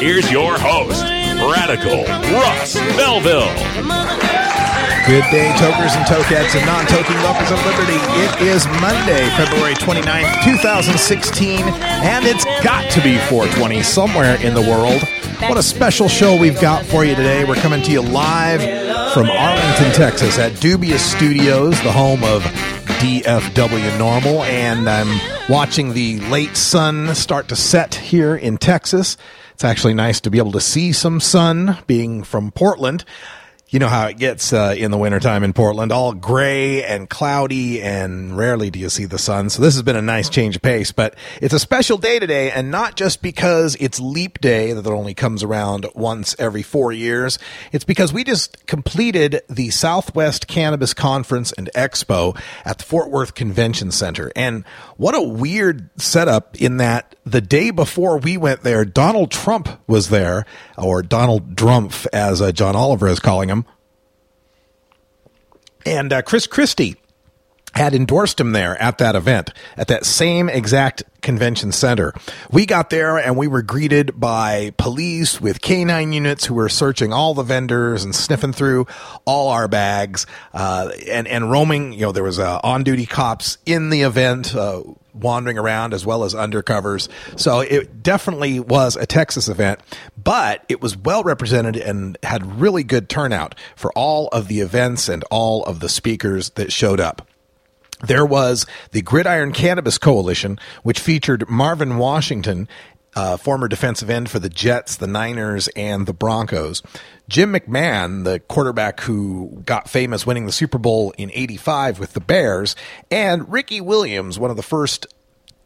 here's your host, Radical Russ Belville. Good day, tokers and tokettes and non-toking lovers of liberty. It is Monday, February 29th, 2016, and it's got to be 420 somewhere in the world. What a special show we've got for you today. We're coming to you live from Arlington, Texas at Dubious Studios, the home of DFW NORML, and I'm watching the late sun start to set here in Texas. It's actually nice to be able to see some sun being from Portland you know how it gets uh, in the wintertime in Portland, all gray and cloudy, and rarely do you see the sun. So this has been a nice change of pace, but it's a special day today, and not just because it's leap day that only comes around once every four years. It's because we just completed the Southwest Cannabis Conference and Expo at the Fort Worth Convention Center. And what a weird setup in that the day before we went there, Donald Trump was there, or Donald Drumpf, as uh, John Oliver is calling him. And uh, Chris Christie had endorsed him there at that event, at that same exact convention center. We got there and we were greeted by police with canine units who were searching all the vendors and sniffing through all our bags, uh, and, and roaming. You know, there was uh, on duty cops in the event, uh, wandering around as well as undercovers. So it definitely was a Texas event, but it was well represented and had really good turnout for all of the events and all of the speakers that showed up. There was the Gridiron Cannabis Coalition, which featured Marvin Washington, uh, former defensive end for the Jets, the Niners, and the Broncos. Jim McMahon, the quarterback who got famous winning the Super Bowl in 85 with the Bears, and Ricky Williams, one of the first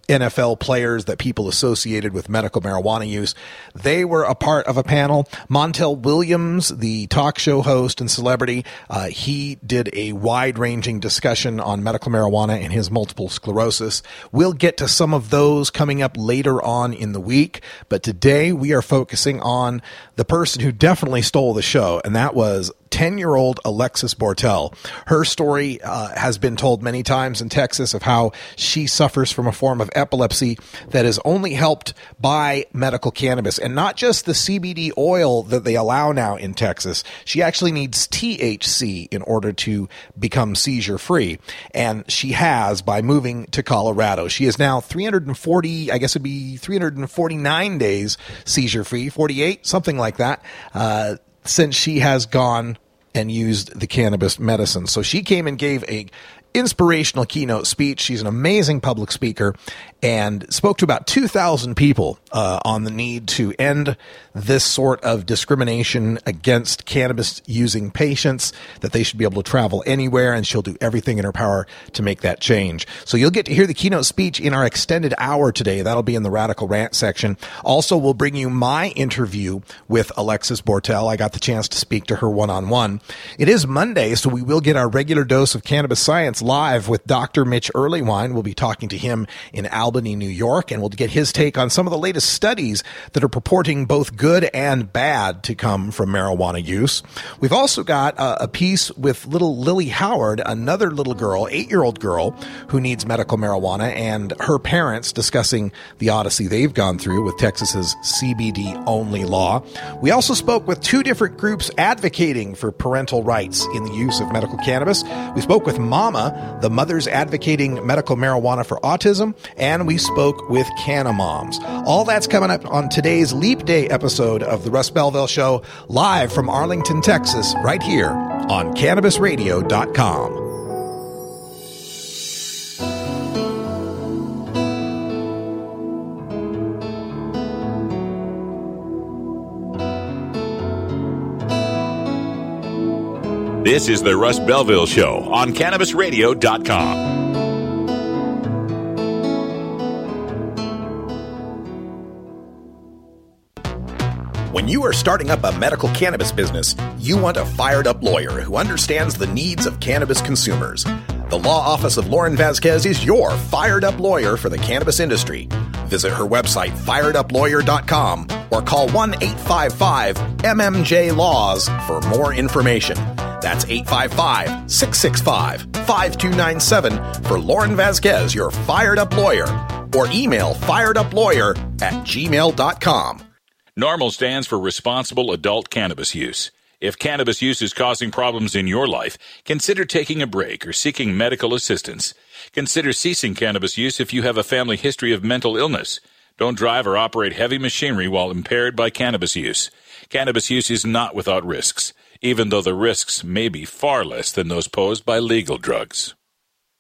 NFL players that people associated with medical marijuana use. They were a part of a panel. Montel Williams, the talk show host and celebrity, uh, he did a wide ranging discussion on medical marijuana and his multiple sclerosis. We'll get to some of those coming up later on in the week, but today we are focusing on the person who definitely stole the show, and that was 10 year old Alexis Bortell. Her story uh, has been told many times in Texas of how she suffers from a form of epilepsy that is only helped by medical cannabis and not just the CBD oil that they allow now in Texas. She actually needs THC in order to become seizure free. And she has by moving to Colorado. She is now 340, I guess it'd be 349 days seizure free, 48, something like that. Uh, since she has gone and used the cannabis medicine. So she came and gave a inspirational keynote speech. She's an amazing public speaker and spoke to about 2,000 people uh, on the need to end this sort of discrimination against cannabis using patients, that they should be able to travel anywhere, and she'll do everything in her power to make that change. So you'll get to hear the keynote speech in our extended hour today. That'll be in the Radical Rant section. Also, we'll bring you my interview with Alexis Bortell. I got the chance to speak to her one on one. It is Monday, so we will get our regular dose of cannabis science live with Dr. Mitch Earleywine. We'll be talking to him in Albany, New York, and we'll get his take on some of the latest studies that are purporting both good and bad to come from marijuana use. We've also got a, a piece with little Lily Howard, another little girl, eight year old girl who needs medical marijuana, and her parents discussing the odyssey they've gone through with Texas's CBD only law. We also spoke with two different groups advocating for parental rights in the use of medical cannabis. We spoke with Mama, the mothers advocating medical marijuana for autism, and we spoke with Canna Moms. All that's coming up on today's Leap Day episode of The Russ Belville Show, live from Arlington, Texas, right here on CannabisRadio.com. This is the Russ Belville Show on CannabisRadio.com. When you are starting up a medical cannabis business, you want a fired up lawyer who understands the needs of cannabis consumers. The law office of Lauren Vasquez is your fired up lawyer for the cannabis industry. Visit her website, firedupLawyer.com, or call 1 855 MMJ Laws for more information. That's 855 665 5297 for Lauren Vasquez, your fired up lawyer, or email fireduplawyer at gmail.com. NORML stands for responsible adult cannabis use. If cannabis use is causing problems in your life, consider taking a break or seeking medical assistance. Consider ceasing cannabis use if you have a family history of mental illness. Don't drive or operate heavy machinery while impaired by cannabis use. Cannabis use is not without risks, even though the risks may be far less than those posed by legal drugs.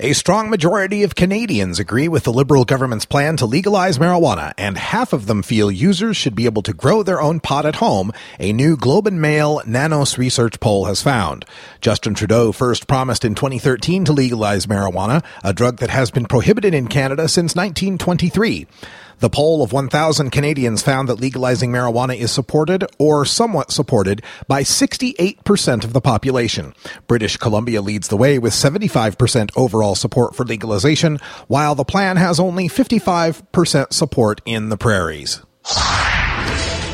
A strong majority of Canadians agree with the Liberal government's plan to legalize marijuana, and half of them feel users should be able to grow their own pot at home, a new Globe and Mail Nanos research poll has found. Justin Trudeau first promised in 2013 to legalize marijuana, a drug that has been prohibited in Canada since 1923. The poll of 1,000 Canadians found that legalizing marijuana is supported or somewhat supported by 68% of the population. British Columbia leads the way with 75% overall support for legalization, while the plan has only 55% support in the prairies.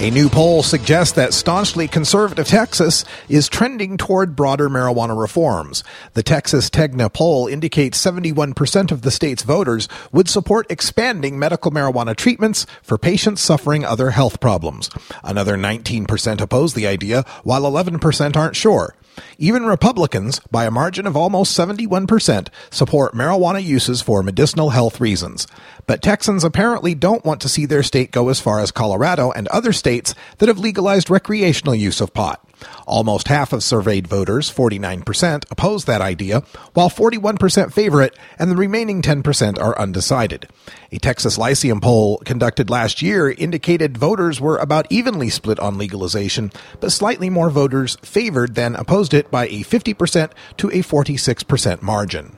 A new poll suggests that staunchly conservative Texas is trending toward broader marijuana reforms. The Texas Tegna poll indicates 71% of the state's voters would support expanding medical marijuana treatments for patients suffering other health problems. Another 19% oppose the idea, while 11% aren't sure. Even Republicans, by a margin of almost 71%, support marijuana uses for medicinal health reasons. But Texans apparently don't want to see their state go as far as Colorado and other states that have legalized recreational use of pot. Almost half of surveyed voters, 49%, oppose that idea, while 41% favor it, and the remaining 10% are undecided. A Texas Lyceum poll conducted last year indicated voters were about evenly split on legalization, but slightly more voters favored than opposed it by a 50% to a 46% margin.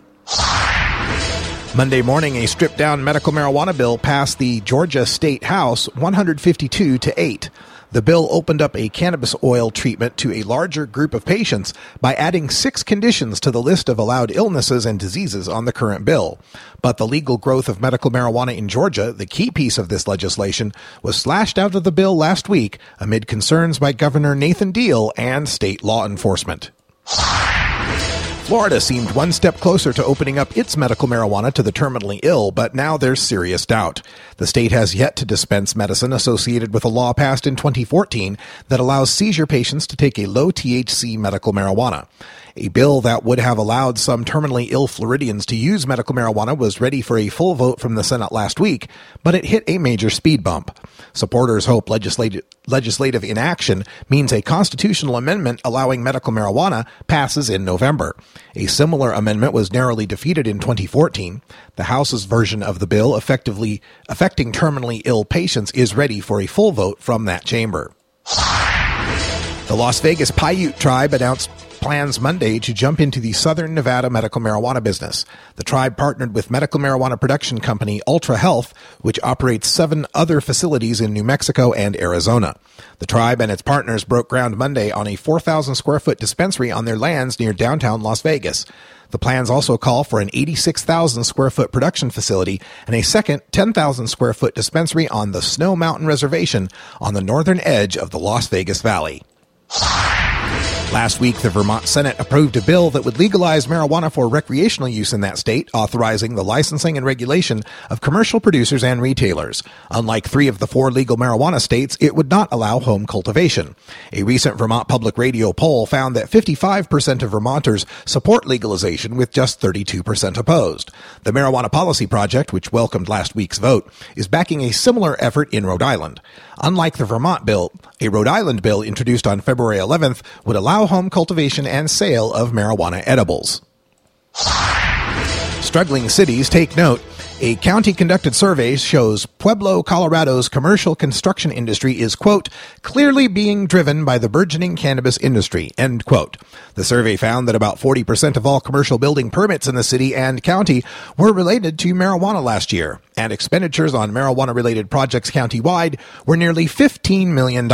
Monday morning, a stripped down medical marijuana bill passed the Georgia State House 152 to 8. The bill opened up a cannabis oil treatment to a larger group of patients by adding six conditions to the list of allowed illnesses and diseases on the current bill. But the legal growth of medical marijuana in Georgia, the key piece of this legislation, was slashed out of the bill last week amid concerns by Governor Nathan Deal and state law enforcement. Florida seemed one step closer to opening up its medical marijuana to the terminally ill, but now there's serious doubt. The state has yet to dispense medicine associated with a law passed in 2014 that allows seizure patients to take a low THC medical marijuana. A bill that would have allowed some terminally ill Floridians to use medical marijuana was ready for a full vote from the Senate last week, but it hit a major speed bump. Supporters hope legislative, legislative inaction means a constitutional amendment allowing medical marijuana passes in November. A similar amendment was narrowly defeated in 2014. The House's version of the bill effectively affecting terminally ill patients is ready for a full vote from that chamber. The Las Vegas Paiute tribe announced plans Monday to jump into the Southern Nevada medical marijuana business. The tribe partnered with medical marijuana production company Ultra Health, which operates seven other facilities in New Mexico and Arizona. The tribe and its partners broke ground Monday on a 4,000 square foot dispensary on their lands near downtown Las Vegas. The plans also call for an 86,000 square foot production facility and a second 10,000 square foot dispensary on the Snow Mountain Reservation on the northern edge of the Las Vegas Valley. Last week, the Vermont Senate approved a bill that would legalize marijuana for recreational use in that state, authorizing the licensing and regulation of commercial producers and retailers. Unlike three of the four legal marijuana states, it would not allow home cultivation. A recent Vermont Public Radio poll found that 55% of Vermonters support legalization with just 32% opposed. The Marijuana Policy Project, which welcomed last week's vote, is backing a similar effort in Rhode Island. Unlike the Vermont bill, a Rhode Island bill introduced on February 11th would allow home cultivation and sale of marijuana edibles. Struggling cities take note. A county conducted survey shows Pueblo, Colorado's commercial construction industry is, quote, clearly being driven by the burgeoning cannabis industry, end quote. The survey found that about 40% of all commercial building permits in the city and county were related to marijuana last year, and expenditures on marijuana related projects countywide were nearly $15 million.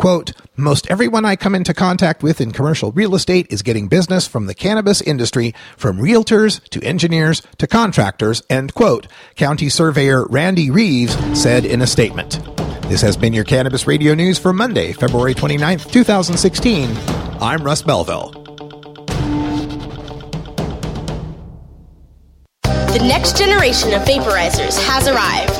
Quote, most everyone I come into contact with in commercial real estate is getting business from the cannabis industry, from realtors to engineers to contractors, end quote, County Surveyor Randy Reeves said in a statement. This has been your Cannabis Radio News for Monday, February 29th, 2016. I'm Russ Belville. The next generation of vaporizers has arrived.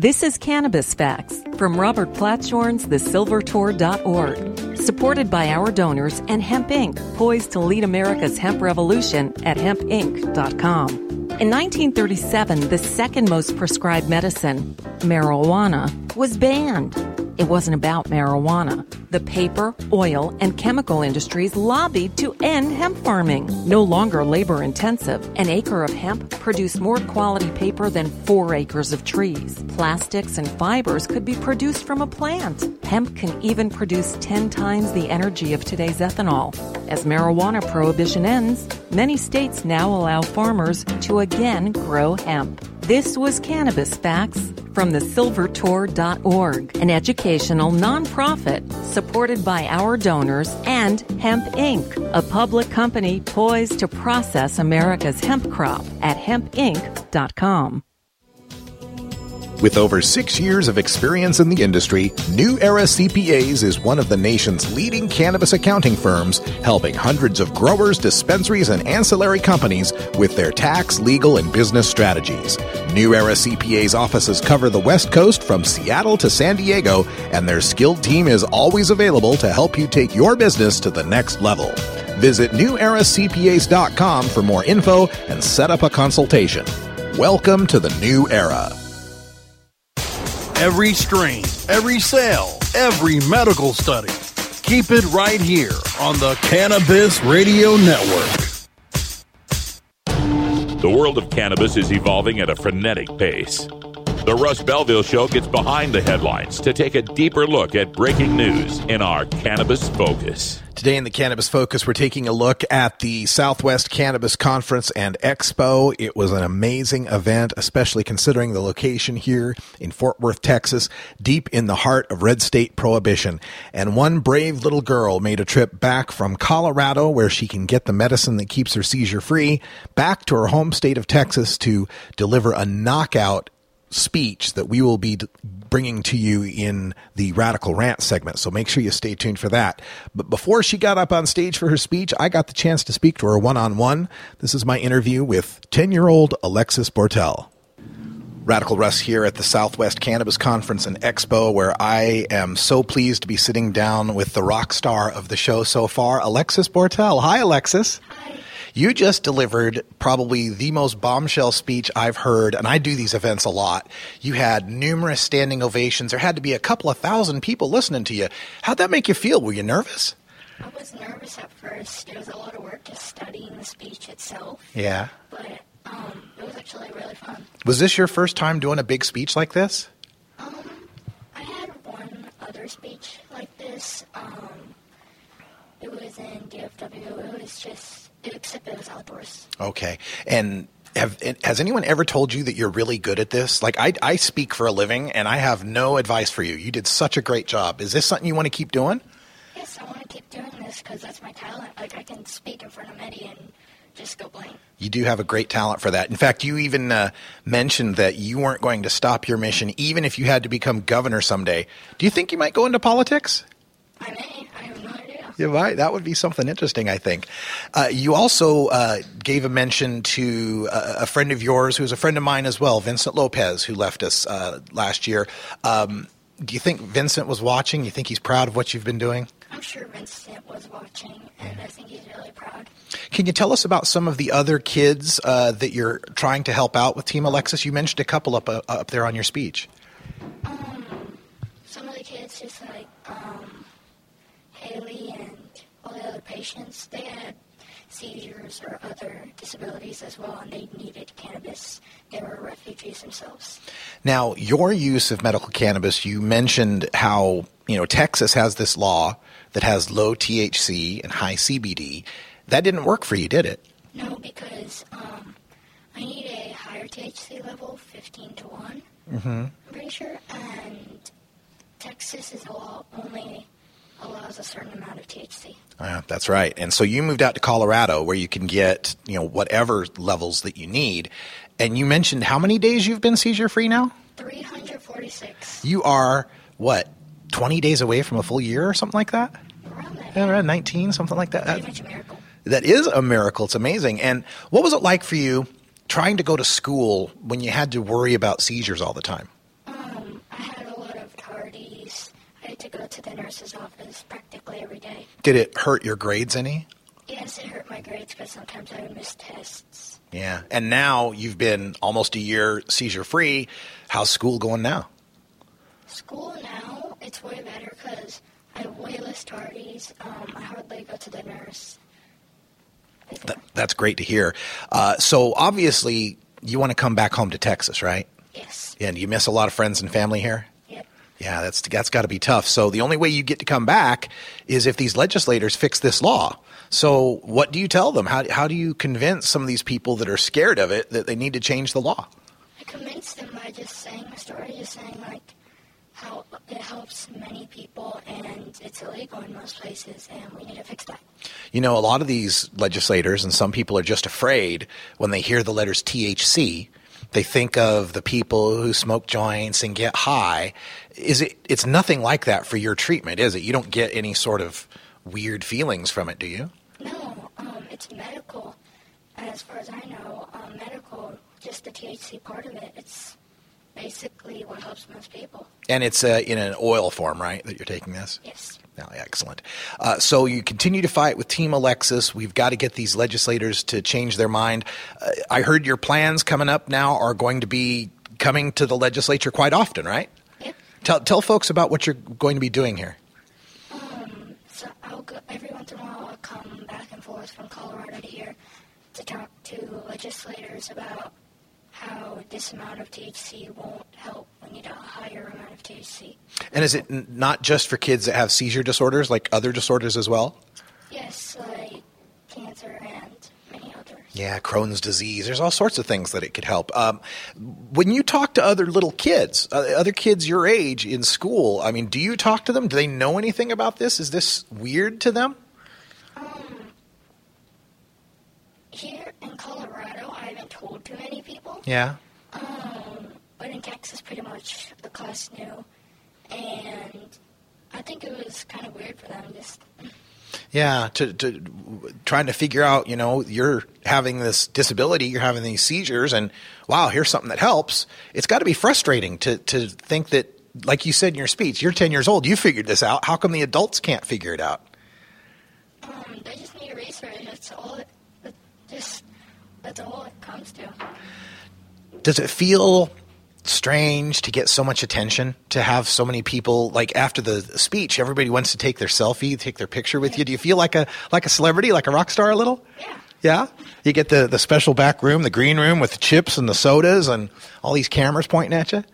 This is Cannabis Facts from Robert Platshorn's TheSilverTour.org, supported by our donors and Hemp Inc., poised to lead America's hemp revolution at hempinc.com. In 1937, the second most prescribed medicine, marijuana, was banned. It wasn't about marijuana. The paper, oil, and chemical industries lobbied to end hemp farming. No longer labor intensive, an acre of hemp produced more quality paper than four acres of trees. Plastics and fibers could be produced from a plant. Hemp can even produce 10 times the energy of today's ethanol. As marijuana prohibition ends, many states now allow farmers to again grow hemp. This was Cannabis Facts from thesilvertour.org, an educational nonprofit supported by our donors and Hemp Inc., a public company poised to process America's hemp crop at hempinc.com. With over six years of experience in the industry, New Era CPAs is one of the nation's leading cannabis accounting firms, helping hundreds of growers, dispensaries, and ancillary companies with their tax, legal, and business strategies. New Era CPA's offices cover the West Coast from Seattle to San Diego, and their skilled team is always available to help you take your business to the next level. Visit neweracpas.com for more info and set up a consultation. Welcome to the new era. Every strain, every sale, every medical study. Keep it right here on the Cannabis Radio Network. The world of cannabis is evolving at a frenetic pace. The Russ Belville Show gets behind the headlines to take a deeper look at breaking news in our Cannabis Focus. Today in the Cannabis Focus, we're taking a look at the Southwest Cannabis Conference and Expo. It was an amazing event, especially considering the location here in Fort Worth, Texas, deep in the heart of red state prohibition. And one brave little girl made a trip back from Colorado, where she can get the medicine that keeps her seizure free, back to her home state of Texas to deliver a knockout speech that we will be bringing to you in the Radical Rant segment. So make sure you stay tuned for that. But before she got up on stage for her speech, I got the chance to speak to her one on one. This is my interview with 10 year old Alexis Bortell. Radical Russ here at the Southwest Cannabis Conference and Expo, where I am so pleased to be sitting down with the rock star of the show so far, Alexis Bortell. Hi, Alexis. You just delivered probably the most bombshell speech I've heard, and I do these events a lot. You had numerous standing ovations. There had to be a couple of thousand people listening to you. How'd that make you feel? Were you nervous? I was nervous at first. It was a lot of work just studying the speech itself. Yeah. But um, it was actually really fun. Was this your first time doing a big speech like this? Um, I had one other speech like this. Um, it was in DFW. It was just, except it was outdoors. Okay. And have, has anyone ever told you that you're really good at this? Like, I, I speak for a living and I have no advice for you. You did such a great job. Is this something you want to keep doing? Yes, I want to keep doing this because that's my talent. Like, I can speak in front of many and just go blank. You do have a great talent for that. In fact, you even uh, mentioned that you weren't going to stop your mission even if you had to become governor someday. Do you think you might go into politics? I may. I have no idea. You might. That would be something interesting, I think. Uh, you also uh, gave a mention to a, a friend of yours who's a friend of mine as well, Vincent Lopez, who left us uh, last year. Um, do you think Vincent was watching? You think he's proud of what you've been doing? I'm sure Vincent was watching, and I think he's really proud. Can you tell us about some of the other kids uh, that you're trying to help out with Team Alexis? You mentioned a couple up uh, up there on your speech. Um, some of the kids, just like And all the other patients, they had seizures or other disabilities as well, and they needed cannabis. They were refugees themselves. Now, your use of medical cannabis, you mentioned how you know Texas has this law that has low THC and high CBD. That didn't work for you, did it? No, because um, I need a higher THC level, 15 to 1. Mm-hmm. I'm pretty sure. And Texas is a law only allows a certain amount of THC. Yeah, that's right. And so you moved out to Colorado where you can get, you know, whatever levels that you need. And you mentioned how many days you've been seizure free now? 346. You are what? 20 days away from a full year or something like that? Around that. Yeah, around 19, something like that. Pretty much a miracle. That is a miracle. It's amazing. And what was it like for you trying to go to school when you had to worry about seizures all the time? Um, I had a lot of tardies. I had to the nurse's office practically every day. Did it hurt your grades any? Yes, it hurt my grades because sometimes I would miss tests. Yeah. And now you've been almost a year seizure free. How's school going now? School now, it's way better because I have way less tardies. Um, I hardly go to the nurse. That, that's great to hear. Uh, so obviously, you want to come back home to Texas, right? Yes. And you miss a lot of friends and family here. Yeah, that's that's got to be tough. So the only way you get to come back is if these legislators fix this law. So what do you tell them? How how do you convince some of these people that are scared of it that they need to change the law? I convince them by just saying my story, just saying like how it helps many people and it's illegal in most places, and we need to fix that. You know, a lot of these legislators and some people are just afraid when they hear the letters THC. They think of the people who smoke joints and get high. Is it? It's nothing like that for your treatment, is it? You don't get any sort of weird feelings from it, do you? No, um, it's medical. As far as I know, um, medical, just the THC part of it, it's basically what helps most people. And it's uh, in an oil form, right? That you're taking this. Yes. Oh, excellent. Uh, so you continue to fight with Team Alexis. We've got to get these legislators to change their mind. Uh, I heard your plans coming up now are going to be coming to the legislature quite often, right? Tell tell folks about what you're going to be doing here. Um, so I'll go, every once in a while I'll come back and forth from Colorado to here to talk to legislators about how this amount of THC won't help. We need a higher amount of THC. And is it n- not just for kids that have seizure disorders, like other disorders as well? Yes, like cancer and many others. Yeah, Crohn's disease. There's all sorts of things that it could help. Um, when you talk to other little kids, uh, other kids your age in school, I mean, do you talk to them? Do they know anything about this? Is this weird to them? Here in Colorado, I haven't told too many people. Yeah. Um, but in Texas, pretty much the class knew, and I think it was kind of weird for them. Just Yeah, to, to trying to figure out, you know, you're having this disability, you're having these seizures, and wow, here's something that helps. It's got to be frustrating to to think that, like you said in your speech, you're 10 years old, you figured this out. How come the adults can't figure it out? um, they just need research. That's all. It, just that's all it comes to. Does it feel strange to get so much attention to have so many people like after the speech everybody wants to take their selfie take their picture with you. Do you feel like a like a celebrity like a rock star a little? Yeah. Yeah? You get the the special back room the green room with the chips and the sodas and all these cameras pointing at you?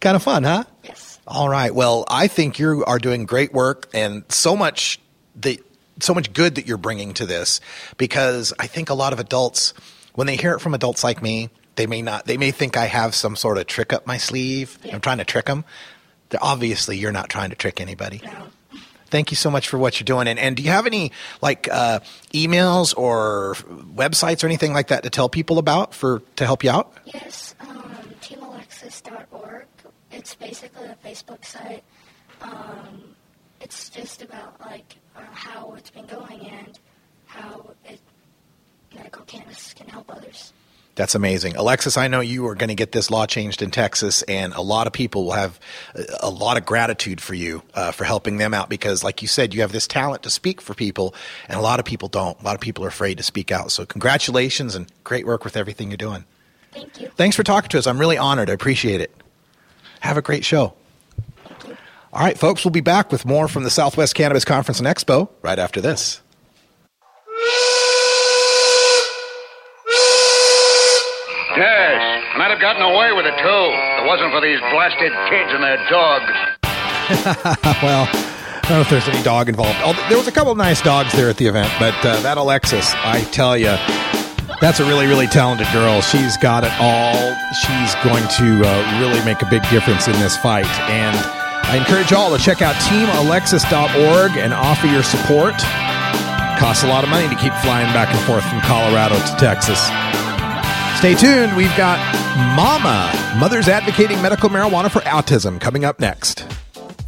Kind of fun huh? Yes. All right. Well i think you are doing great work and so much that so much good that you're bringing to this because i think a lot of adults when they hear it from adults like me they may not they may think i have some sort of trick up my sleeve. I'm trying to trick them obviously you're not trying to trick anybody. Thank you so much for what you're doing. And, and do you have any like uh, emails or websites or anything like that to tell people about for to help you out? Yes, um, teamalexis.org. It's basically a Facebook site. Um, it's just about like uh, how it's been going and how it, medical cannabis can help others. That's amazing. Alexis, I know you are going to get this law changed in Texas, and a lot of people will have a, lot of gratitude for you uh, for helping them out because, like you said, you have this talent to speak for people, and a lot of people don't. A lot of people are afraid to speak out. So, congratulations and great work with everything you're doing. Thank you. Thanks for talking to us. I'm really honored. I appreciate it. Have a great show. All right, folks, we'll be back with more from the Southwest Cannabis Conference and Expo right after this. And I'd have gotten away with it too. If it wasn't for these blasted kids and their dog. well, I don't know if there's any dog involved. Oh, there was a couple nice dogs there at the event, but uh, that Alexis, I tell you, that's a really, really talented girl. She's got it all. She's going to uh, really make a big difference in this fight. And I encourage you all to check out teamalexis.org and offer your support. Costs a lot of money to keep flying back and forth from Colorado to Texas. Stay tuned. We've got Mama, Mothers Advocating Medical Marijuana for Autism, coming up next.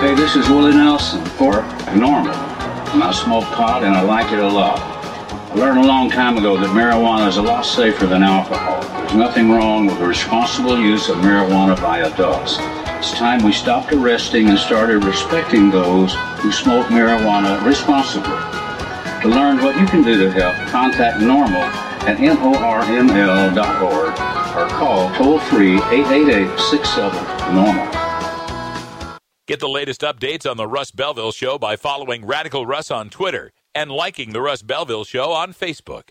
Hey, this is Willie Nelson for NORML. And I smoke pot and I like it a lot. I learned a long time ago that marijuana is a lot safer than alcohol. There's nothing wrong with the responsible use of marijuana by adults. It's time we stopped arresting and started respecting those who smoke marijuana responsibly. To learn what you can do to help, contact NORML at norml.org or call toll free 888 67 Normal. Get the latest updates on the Russ Belville Show by following Radical Russ on Twitter and liking the Russ Belville Show on Facebook.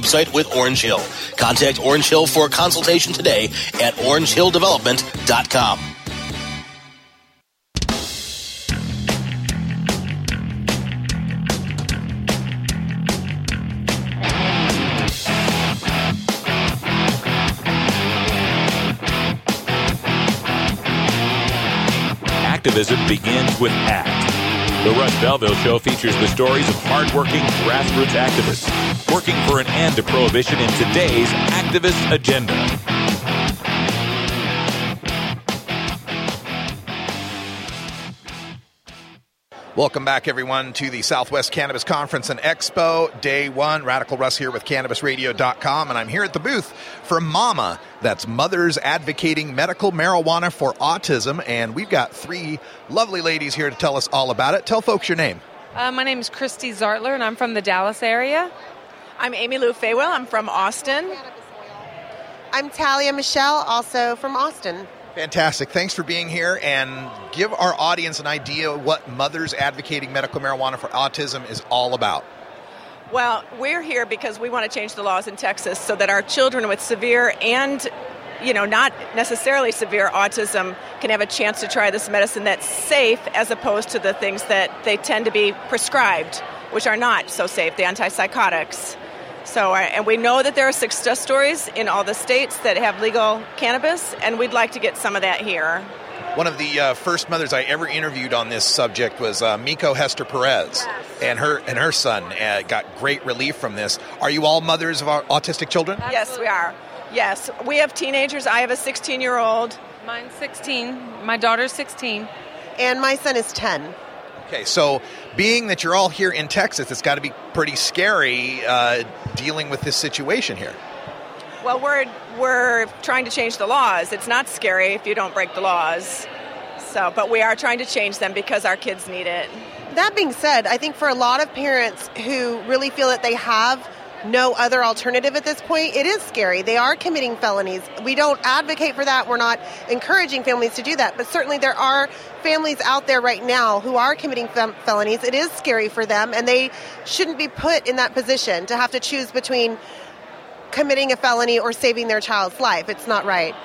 with Orange Hill. Contact Orange Hill for a consultation today at orangehilldevelopment.com. Activism begins with ACT. The Russ Belville Show features the stories of hardworking grassroots activists working for an end to prohibition in today's activist agenda. Welcome back, everyone, to the Southwest Cannabis Conference and Expo, day one. Radical Russ here with CannabisRadio.com, and I'm here at the booth for MAMA. That's Mothers Advocating Medical Marijuana for Autism, and we've got three lovely ladies here to tell us all about it. Tell folks your name. Uh, my name is Christy Zartler, and I'm from the Dallas area. I'm Amy Lou Faywell. I'm from Austin. I'm Talia Michelle, also from Austin. Fantastic. Thanks for being here and give our audience an idea what Mothers Advocating Medical Marijuana for Autism is all about. Well, we're here because we want to change the laws in Texas so that our children with severe and you know, not necessarily severe autism can have a chance to try this medicine that's safe as opposed to the things that they tend to be prescribed, which are not so safe, the antipsychotics. So, and we know that there are success stories in all the states that have legal cannabis, and we'd like to get some of that here. One of the uh, first mothers I ever interviewed on this subject was uh, Mieko Hester Perez, and her and her son uh, got great relief from this. Are you all mothers of au- autistic children? Yes, we are. Yes, we have teenagers. I have a 16 year old. Mine's 16. My daughter's 16. And my son is 10. Okay, so being that you're all here in Texas, it's got to be pretty scary uh, dealing with this situation here. Well, we're we're trying to change the laws. It's not scary if you don't break the laws. So, but we are trying to change them because our kids need it. That being said, I think for a lot of parents who really feel that they have no other alternative at this point, it is scary. They are committing felonies. We don't advocate for that. We're not encouraging families to do that. But certainly there are families out there right now who are committing fel- felonies. It is scary for them, and they shouldn't be put in that position to have to choose between committing a felony or saving their child's life. It's not right.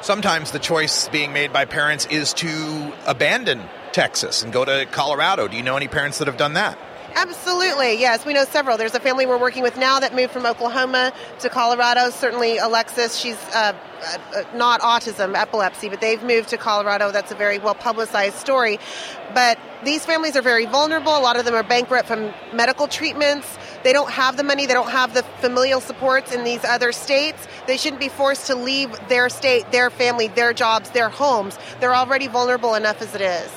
Sometimes the choice being made by parents is to abandon Texas and go to Colorado. Do you know any parents that have done that? Absolutely, yes. We know several. There's a family we're working with now that moved from Oklahoma to Colorado. Certainly, Alexis, she's uh, uh, not autism, epilepsy, but they've moved to Colorado. That's a very well publicized story. But these families are very vulnerable. A lot of them are bankrupt from medical treatments. They don't have the money, they don't have the familial supports in these other states. They shouldn't be forced to leave their state, their family, their jobs, their homes. They're already vulnerable enough as it is.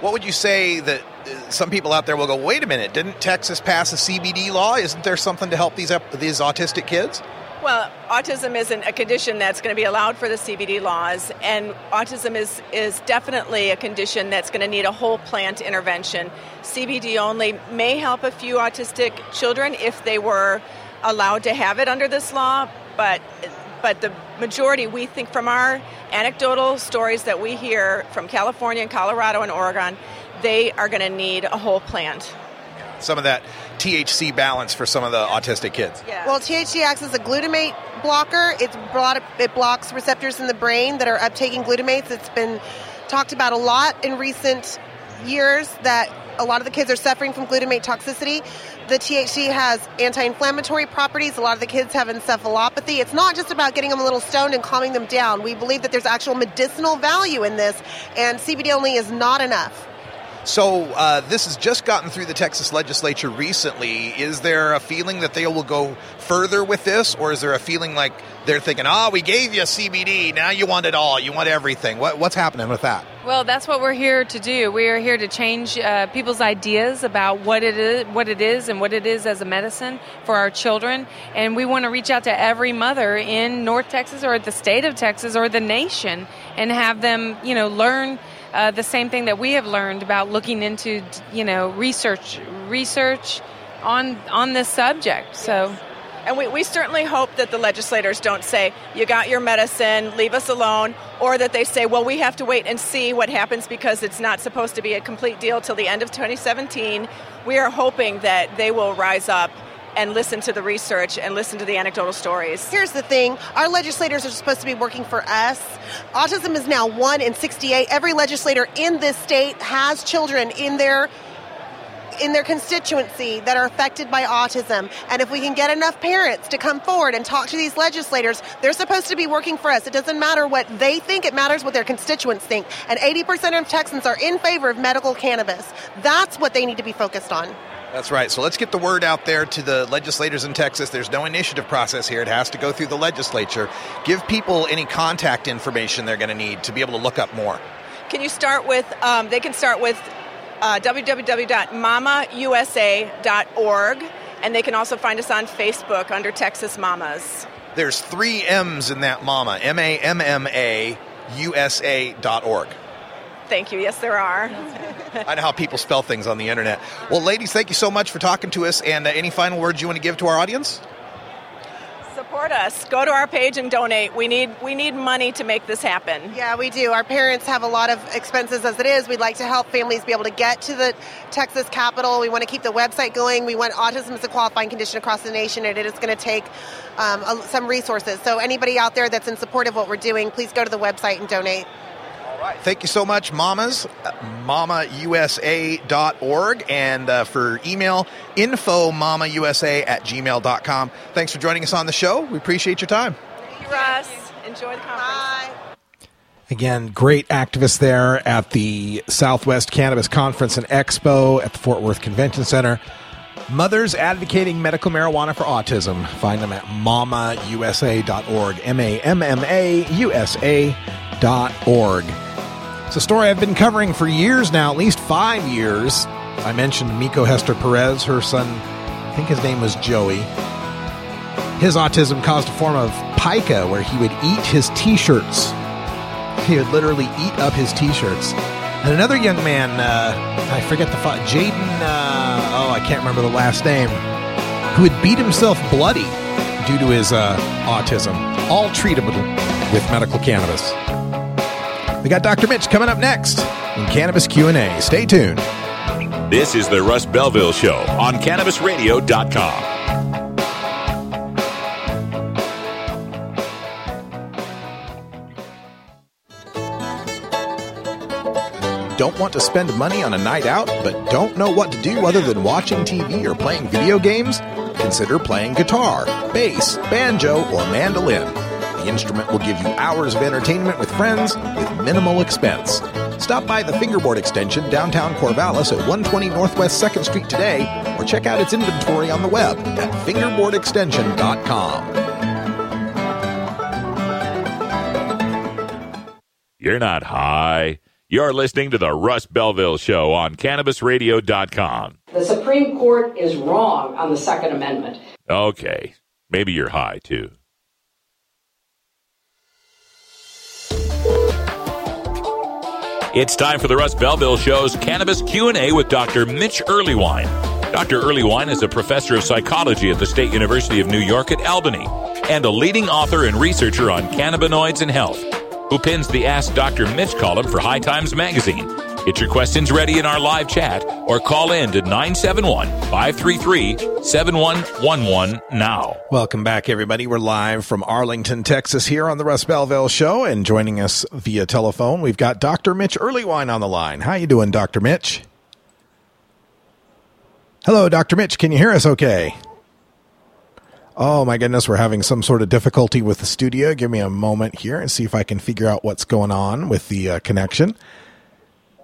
What would you say that uh, some people out there will go, wait a minute, didn't Texas pass a CBD law? Isn't there something to help these, these autistic kids? Well, autism isn't a condition that's going to be allowed for the CBD laws, and autism is, is definitely a condition that's going to need a whole plant intervention. CBD only may help a few autistic children if they were allowed to have it under this law, but but the majority, we think from our anecdotal stories that we hear from California and Colorado and Oregon, they are going to need a whole plant. Some of that THC balance for some of the autistic kids. Well, THC acts as a glutamate blocker. It's brought, it blocks receptors in the brain that are uptaking glutamates. It's been talked about a lot in recent years that a lot of the kids are suffering from glutamate toxicity. The THC has anti-inflammatory properties. A lot of the kids have encephalopathy. It's not just about getting them a little stoned and calming them down. We believe that there's actual medicinal value in this, and CBD only is not enough. So uh, this has just gotten through the Texas legislature recently. Is there a feeling that they will go further with this, or is there a feeling like they're thinking, "Ah, oh, we gave you CBD, now you want it all, you want everything"? What, what's happening with that? Well, that's what we're here to do. We are here to change uh, people's ideas about what it is, what it is, and what it is as a medicine for our children. And we want to reach out to every mother in North Texas, or the state of Texas, or the nation, and have them, you know, learn uh, the same thing that we have learned about looking into you know research research on on this subject so. And we, we certainly hope that the legislators don't say you got your medicine leave us alone or that they say well we have to wait and see what happens because it's not supposed to be a complete deal till the end of 2017 we are hoping that they will rise up and listen to the research and listen to the anecdotal stories. Here's the thing our legislators are supposed to be working for us. Autism is now 1 in 68. Every legislator in this state has children in their in their constituency that are affected by autism. And if we can get enough parents to come forward and talk to these legislators, they're supposed to be working for us. It doesn't matter what they think, it matters what their constituents think. And 80% of Texans are in favor of medical cannabis. That's what they need to be focused on. That's right. So let's get the word out there to the legislators in Texas. There's no initiative process here. It has to go through the legislature. Give people any contact information they're going to need to be able to look up more. Can you start with, um, they can start with uh, www.mamausa.org, and they can also find us on Facebook under Texas Mamas. There's three M's in that mama, M A M M A U S A dot org. Thank you. Yes, there are. I know how people spell things on the internet. Well, ladies, thank you so much for talking to us. And uh, any final words you want to give to our audience? Support support us. Go to our page and donate. We need we need money to make this happen. Yeah, we do. Our parents have a lot of expenses as it is. We'd like to help families be able to get to the Texas Capitol. We want to keep the website going. We want autism as a qualifying condition across the nation, and it is going to take um, a, some resources. So anybody out there that's in support of what we're doing, please go to the website and donate. Thank you so much, mamas. Mamausa.org. And uh, for email, info mamausa at gmail.com. Thanks for joining us on the show. We appreciate your time. Thank you, Russ. Enjoy the conference. Bye. Again, great activists there at the Southwest Cannabis Conference and Expo at the Fort Worth Convention Center. Mothers Advocating Medical Marijuana for Autism. Find them at mamausa.org. M A M M A U S A dot org. It's a story I've been covering for years now, at least five years. I mentioned Mieko Hester Perez, her son, I think his name was Joey. His autism caused a form of pica where he would eat his t shirts. He would literally eat up his t shirts. And another young man, uh, I forget the fa- Jaden, uh, oh, I can't remember the last name, who would beat himself bloody due to his uh, autism, all treatable with medical cannabis. We got Dr. Mitch coming up next in Cannabis Q&A. Stay tuned. This is the Russ Belville Show on CannabisRadio.com. Don't want to spend money on a night out, but don't know what to do other than watching TV or playing video games? Consider playing guitar, bass, banjo, or mandolin. The instrument will give you hours of entertainment with friends with minimal expense. Stop by the Fingerboard Extension downtown Corvallis at 120 Northwest 2nd Street today or check out its inventory on the web at fingerboardextension.com. You're not high. You're listening to the Russ Belville Show on CannabisRadio.com. The Supreme Court is wrong on the Second Amendment. Okay, maybe you're high too. It's time for the Russ Belville Show's Cannabis Q&A with Dr. Mitch Earleywine. Dr. Earleywine is a professor of psychology at the State University of New York at Albany and a leading author and researcher on cannabinoids and health, who pins the Ask Dr. Mitch column for High Times Magazine. Get your questions ready in our live chat or call in to 971 533 7111 now. Welcome back, everybody. We're live from Arlington, Texas, here on the Russ Belville Show, and joining us via telephone, we've got Dr. Mitch Earleywine on the line. How you doing, Dr. Mitch? Hello, Dr. Mitch. Can you hear us okay? Oh my goodness, we're having some sort of difficulty with the studio. Give me a moment here and see if I can figure out what's going on with the uh, connection.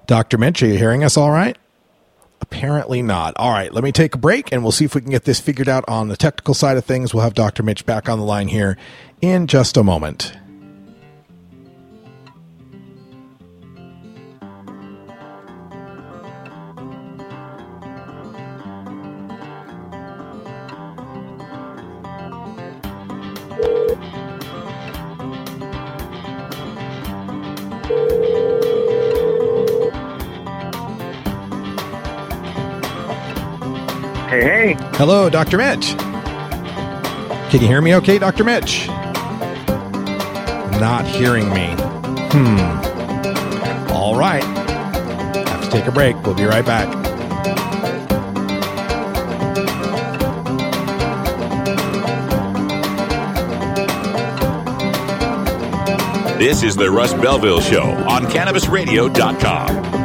Dr. Mitch, are you hearing us all right? Apparently not. All right, let me take a break and we'll see if we can get this figured out on the technical side of things. We'll have Dr. Mitch back on the line here in just a moment. Hey, hey. Hello, Dr. Mitch. Can you hear me okay, Dr. Mitch? Not hearing me. Hmm. All right. Have to take a break. We'll be right back. This is the Russ Belville Show on CannabisRadio.com.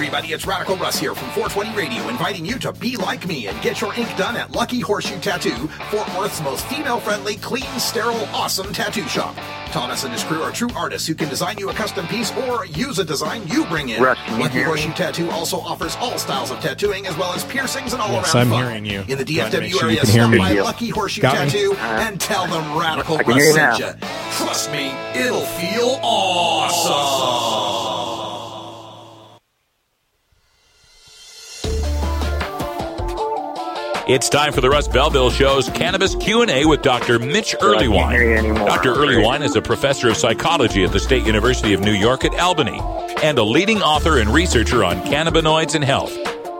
everybody, it's Radical Russ here from 420 Radio, inviting you to be like me and get your ink done at Lucky Horseshoe Tattoo, Fort Worth's most female-friendly, clean, sterile, awesome tattoo shop. Thomas and his crew are true artists who can design you a custom piece or use a design you bring in. Russ, can you Lucky hear me? Horseshoe Tattoo also offers all styles of tattooing as well as piercings and all Yes, around I'm fun. hearing you. In the Trying to make DFW sure area, stop me. by Good. Lucky Horseshoe Got me? Tattoo uh, and tell them Radical Russ sent you sent now. ya. Trust me, it'll feel awesome. It's time for the Russ Belville Show's Cannabis Q&A with Dr. Mitch I can't hear you Earleywine. Dr. Earleywine is a professor of psychology at the State University of New York at Albany and a leading author and researcher on cannabinoids and health,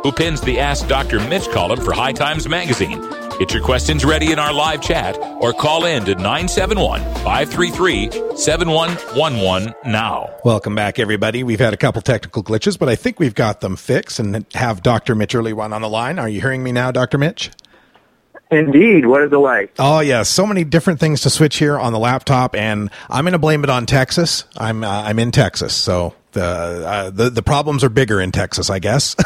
who pins the Ask Dr. Mitch column for High Times Magazine. Get your questions ready in our live chat or call in to 971 533 7111 now. Welcome back, everybody. We've had a couple technical glitches, but I think we've got them fixed and have Dr. Mitch Earleywine on the line. Are you hearing me now, Dr. Mitch? Indeed. What a delight. Oh yeah, so many different things to switch here on the laptop, and I'm going to blame it on Texas. I'm uh, I'm in Texas, so the uh, the the problems are bigger in Texas, I guess.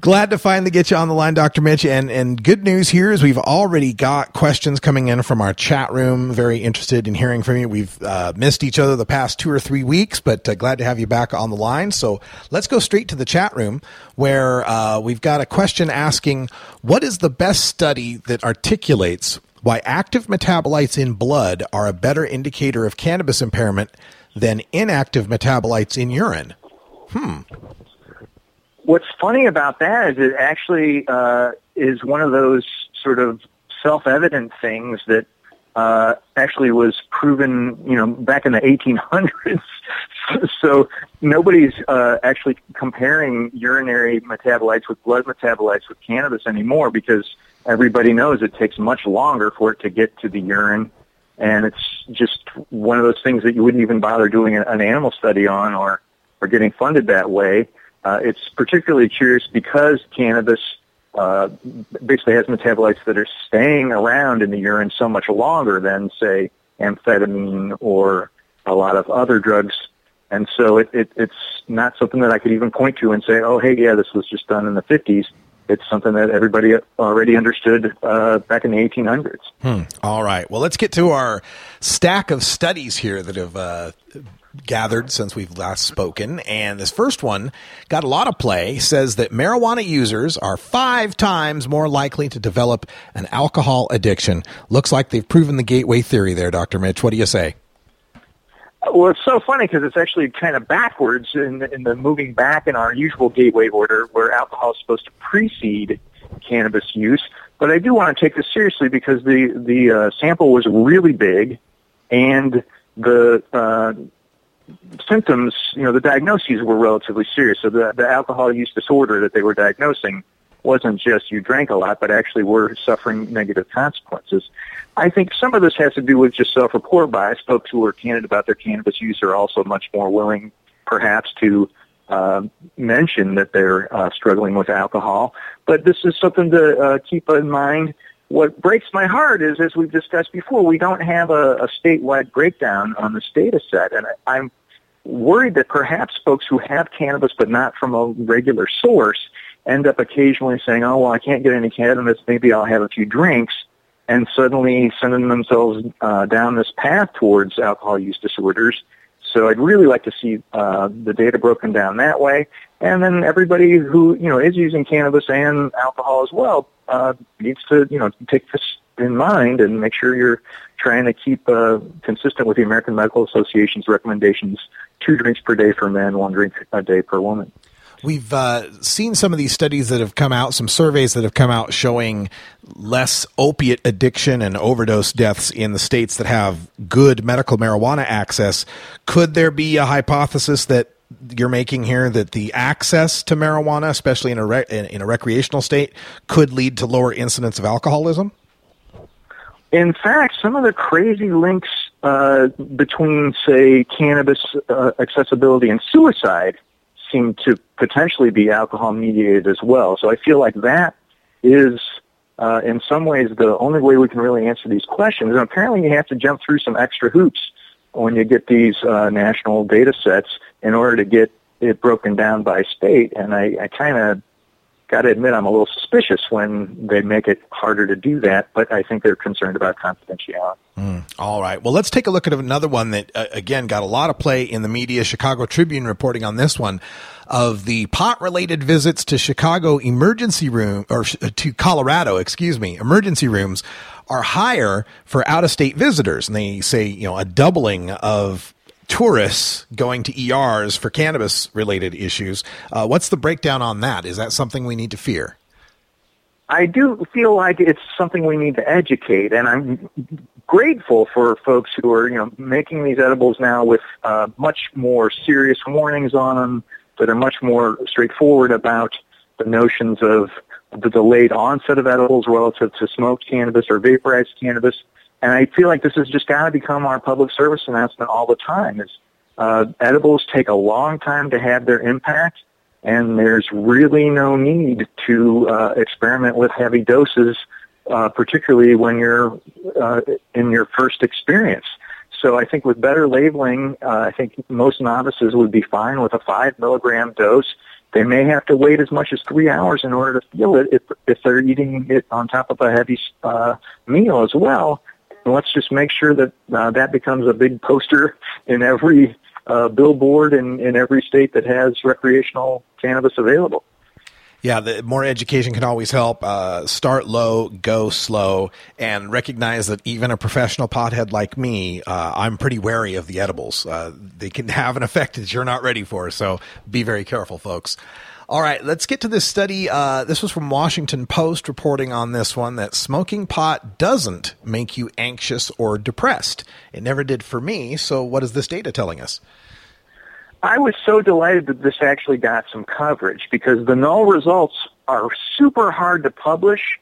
Glad to finally get you on the line, Dr. Mitch. And, and good news here is we've already got questions coming in from our chat room. Very interested in hearing from you. We've uh, missed each other the past two or three weeks, but uh, glad to have you back on the line. So let's go straight to the chat room where uh, we've got a question asking What is the best study that articulates why active metabolites in blood are a better indicator of cannabis impairment than inactive metabolites in urine? Hmm. What's funny about that is it actually uh, is one of those sort of self-evident things that uh, actually was proven, you know, back in the 1800s. so nobody's uh, actually comparing urinary metabolites with blood metabolites with cannabis anymore because everybody knows it takes much longer for it to get to the urine. And it's just one of those things that you wouldn't even bother doing an animal study on or, or getting funded that way. Uh, it's particularly curious because cannabis uh, basically has metabolites that are staying around in the urine so much longer than, say, amphetamine or a lot of other drugs. And so it, it, it's not something that I could even point to and say, oh, hey, yeah, this was just done in the 50s. It's something that everybody already understood uh, back in the 1800s. Hmm. All right. Well, let's get to our stack of studies here that have uh, gathered since we've last spoken. And this first one got a lot of play, says that marijuana users are five times more likely to develop an alcohol addiction. Looks like they've proven the gateway theory there, Dr. Mitch. What do you say? Well, it's so funny because it's actually kind of backwards in the, in the moving back in our usual gateway order where alcohol is supposed to precede cannabis use. But I do want to take this seriously because the, the uh, sample was really big and the uh, symptoms, you know, the diagnoses were relatively serious. So the, the alcohol use disorder that they were diagnosing wasn't just you drank a lot, but actually were suffering negative consequences. I think some of this has to do with just self-report bias. Folks who are candid about their cannabis use are also much more willing, perhaps, to uh, mention that they're uh, struggling with alcohol. But this is something to uh, keep in mind what breaks my heart is, as we've discussed before, we don't have a, a statewide breakdown on this data set. And I'm worried that perhaps folks who have cannabis but not from a regular source end up occasionally saying, oh, well, I can't get any cannabis. Maybe I'll have a few drinks. And suddenly sending themselves uh, down this path towards alcohol use disorders. So I'd really like to see uh, the data broken down that way. And then everybody who, you know, is using cannabis and alcohol as well, uh, needs to, you know, take this in mind and make sure you're trying to keep uh, consistent with the American Medical Association's recommendations: two drinks per day for men, one drink a day per woman. We've uh, seen some of these studies that have come out, some surveys that have come out showing less opiate addiction and overdose deaths in the states that have good medical marijuana access. Could there be a hypothesis that you're making here that the access to marijuana, especially in a re- in a recreational state, could lead to lower incidence of alcoholism? In fact, some of the crazy links uh, between, say, cannabis uh, accessibility and suicide seem to potentially be alcohol mediated as well. So I feel like that is, uh, in some ways, the only way we can really answer these questions. And apparently, you have to jump through some extra hoops when you get these uh, national data sets in order to get it broken down by state. And I, I kind of got to admit I'm a little suspicious when they make it harder to do that, but I think they're concerned about confidentiality. Mm, all right. Well, let's take a look at another one that, uh, again, got a lot of play in the media. Chicago Tribune reporting on this one of the pot related visits to Chicago emergency room or to Colorado, excuse me, emergency rooms are higher for out of state visitors. And they say, you know, a doubling of tourists going to ERs for cannabis related issues. Uh, what's the breakdown on that? Is that something we need to fear? I do feel like it's something we need to educate, and I'm grateful for folks who are, you know, making these edibles now with uh, much more serious warnings on them, that are much more straightforward about the notions of the delayed onset of edibles relative to smoked cannabis or vaporized cannabis. And I feel like this has just got to become our public service announcement all the time. Is uh, edibles take a long time to have their impact, and there's really no need to uh, experiment with heavy doses, uh, particularly when you're uh, in your first experience. So I think with better labeling, uh, I think most novices would be fine with a five milligram dose. They may have to wait as much as three hours in order to feel it if, if they're eating it on top of a heavy uh, meal as well. Let's just make sure that uh, that becomes a big poster in every uh, billboard in, in every state that has recreational cannabis available. Yeah, the more education can always help. Uh, start low, go slow, and recognize that even a professional pothead like me, uh, I'm pretty wary of the edibles. Uh, they can have an effect that you're not ready for, so be very careful, folks. All right, let's get to this study. Uh, this was from Washington Post reporting on this one that smoking pot doesn't make you anxious or depressed. It never did for me. So, what is this data telling us? I was so delighted that this actually got some coverage because the null results are super hard to publish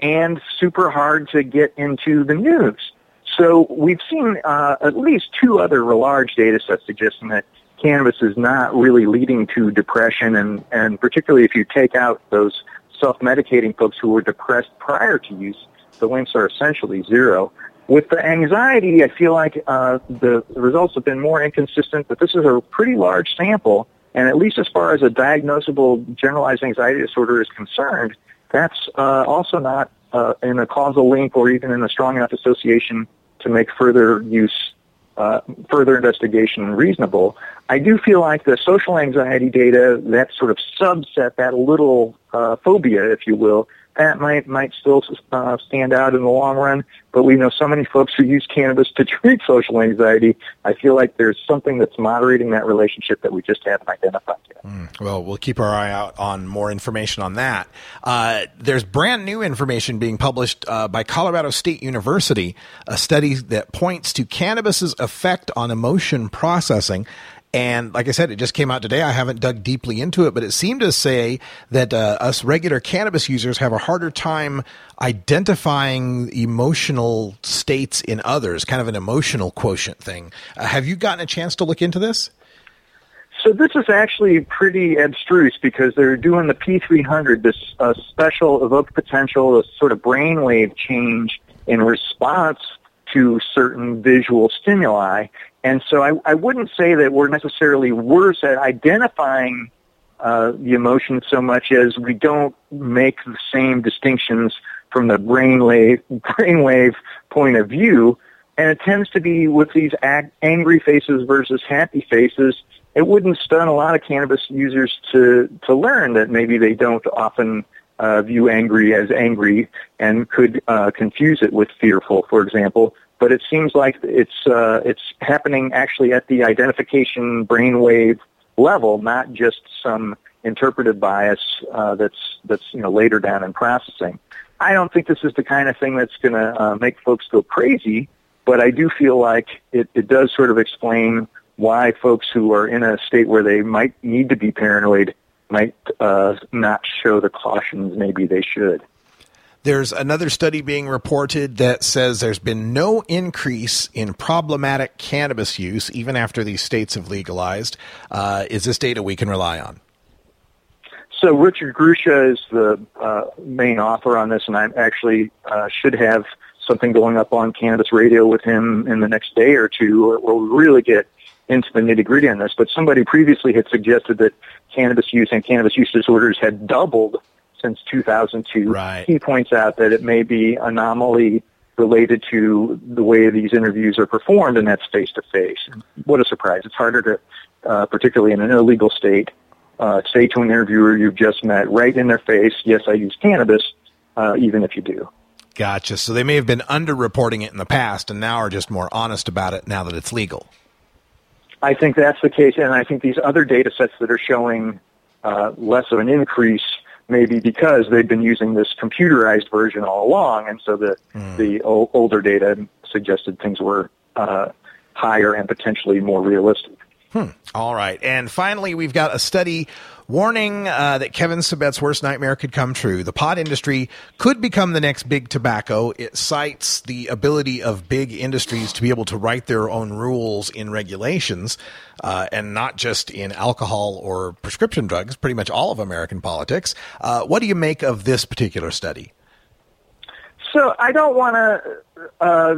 and super hard to get into the news. So we've seen uh, at least two other large data sets suggesting that cannabis is not really leading to depression, and, and particularly if you take out those self-medicating folks who were depressed prior to use, the links are essentially zero. With the anxiety, I feel like uh, the, results have been more inconsistent, but this is a pretty large sample, and at least as far as a diagnosable generalized anxiety disorder is concerned, that's uh, also not uh, in a causal link or even in a strong enough association to make further use, uh, further investigation reasonable. I do feel like the social anxiety data, that sort of subset, that little uh, phobia, if you will, that might might still uh, stand out in the long run. But we know so many folks who use cannabis to treat social anxiety. I feel like there's something that's moderating that relationship that we just haven't identified yet. Mm, well, we'll keep our eye out on more information on that. Uh, there's brand new information being published uh, by Colorado State University, a study that points to cannabis's effect on emotion processing. And like I said, it just came out today. I haven't dug deeply into it, but it seemed to say that uh, us regular cannabis users have a harder time identifying emotional states in others, kind of an emotional quotient thing. Uh, have you gotten a chance to look into this? So this is actually pretty abstruse because they're doing the P300, this uh, special evoked potential, a sort of brainwave change in response to certain visual stimuli. And so I, I wouldn't say that we're necessarily worse at identifying uh, the emotion so much as we don't make the same distinctions from the brainwave, brainwave point of view. And it tends to be with these ag- angry faces versus happy faces. It wouldn't stun a lot of cannabis users to, to learn that maybe they don't often uh, view angry as angry and could uh, confuse it with fearful, for example but it seems like it's uh, it's happening actually at the identification brainwave level, not just some interpretive bias uh, that's that's you know later down in processing. I don't think this is the kind of thing that's going to uh, make folks go crazy, but I do feel like it, it does sort of explain why folks who are in a state where they might need to be paranoid might uh, not show the cautions maybe they should. There's another study being reported that says there's been no increase in problematic cannabis use even after these states have legalized. Uh, is this data we can rely on? So Richard Grucza is the uh, main author on this, and I actually uh, should have something going up on Cannabis Radio with him in the next day or two, where we'll really get into the nitty gritty on this. But somebody previously had suggested that cannabis use and cannabis use disorders had doubled since 2002. Right. He points out that it may be anomaly related to the way these interviews are performed, and that's face to face. What a surprise! It's harder to, uh, particularly in an illegal state, uh, say to an interviewer you've just met right in their face, "Yes, I use cannabis," uh, even if you do. Gotcha. So they may have been underreporting it in the past, and now are just more honest about it now that it's legal. I think that's the case, and I think these other data sets that are showing uh, less of an increase maybe because they've been using this computerized version all along, and so the mm. the o- older data suggested things were uh, higher and potentially more realistic. Hmm. All right. And finally, we've got a study warning uh, that Kevin Sabet's worst nightmare could come true. The pot industry could become the next big tobacco. It cites the ability of big industries to be able to write their own rules in regulations, uh, and not just in alcohol or prescription drugs, pretty much all of American politics. Uh, what do you make of this particular study? So I don't want to uh,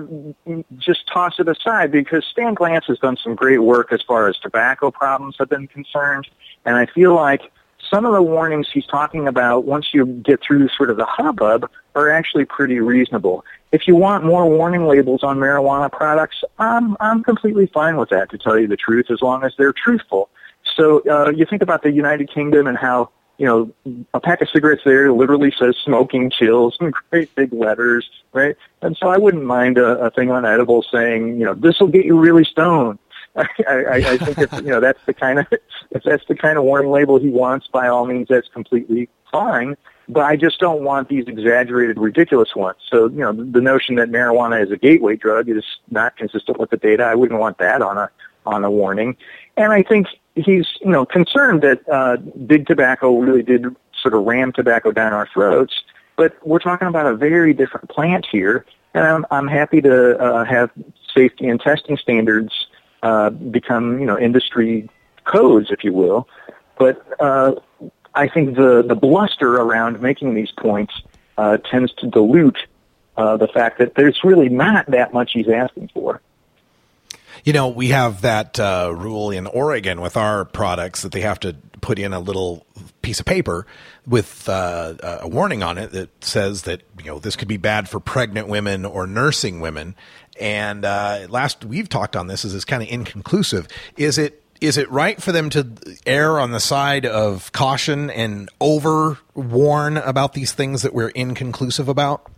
just toss it aside because Stan Glantz has done some great work as far as tobacco problems have been concerned, and I feel like some of the warnings he's talking about once you get through sort of the hubbub are actually pretty reasonable. If you want more warning labels on marijuana products, I'm I'm completely fine with that to tell you the truth as long as they're truthful. So uh, you think about the United Kingdom and how you know, a pack of cigarettes there literally says smoking chills in great big letters, right? And so I wouldn't mind a, a thing on edibles saying, you know, this will get you really stoned. I, I, I think if, you know, that's the kind of, if that's the kind of warning label he wants, by all means, that's completely fine. But I just don't want these exaggerated, ridiculous ones. So, you know, the notion that marijuana is a gateway drug is not consistent with the data. I wouldn't want that on a, on a warning. And I think he's you know concerned that uh, big tobacco really did sort of ram tobacco down our throats. But we're talking about a very different plant here, and I'm, I'm happy to uh, have safety and testing standards uh, become you know industry codes, if you will. But uh, I think the the bluster around making these points uh, tends to dilute uh, the fact that there's really not that much he's asking for. You know, we have that uh, rule in Oregon with our products that they have to put in a little piece of paper with uh, a warning on it that says that you know this could be bad for pregnant women or nursing women. And uh, last we've talked on this is it's kind of inconclusive. Is it is it right for them to err on the side of caution and over warn about these things that we're inconclusive about?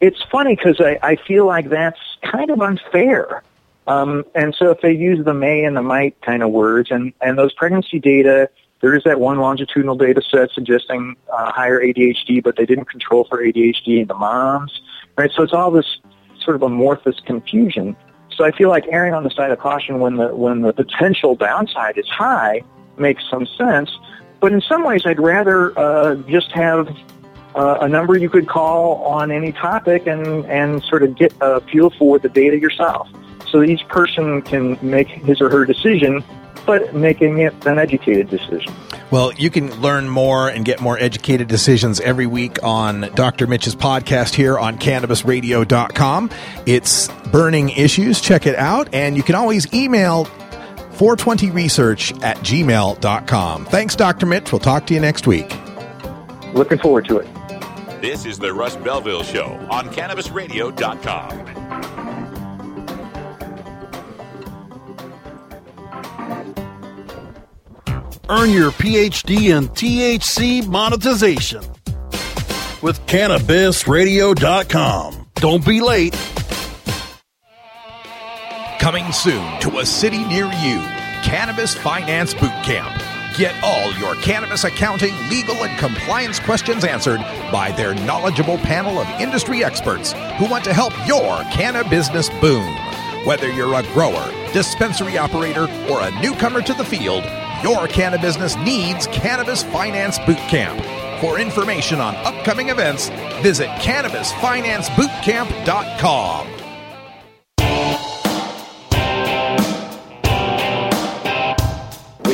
it's funny because I, I feel like that's kind of unfair. Um, and so if they use the may and the might kind of words and, and those pregnancy data, there is that one longitudinal data set suggesting uh, higher ADHD, but they didn't control for ADHD in the moms, right? So it's all this sort of amorphous confusion. So I feel like erring on the side of caution when the when the potential downside is high makes some sense. But in some ways, I'd rather uh, just have uh, a number you could call on any topic and, and sort of get a feel for the data yourself. So each person can make his or her decision, but making it an educated decision. Well, you can learn more and get more educated decisions every week on Dr. Mitch's podcast here on cannabisradio.com. It's Burning Issues. Check it out. And you can always email 420research at gmail.com. Thanks, Dr. Mitch. We'll talk to you next week. Looking forward to it. This is the Russ Belville Show on CannabisRadio.com. Earn your PhD in THC monetization with CannabisRadio.com. Don't be late. Coming soon to a city near you Cannabis Finance Boot Camp. Get all your cannabis accounting, legal, and compliance questions answered by their knowledgeable panel of industry experts who want to help your cannabis business boom. Whether you're a grower, dispensary operator, or a newcomer to the field, your cannabis business needs Cannabis Finance Boot Camp. For information on upcoming events, visit cannabisfinancebootcamp.com.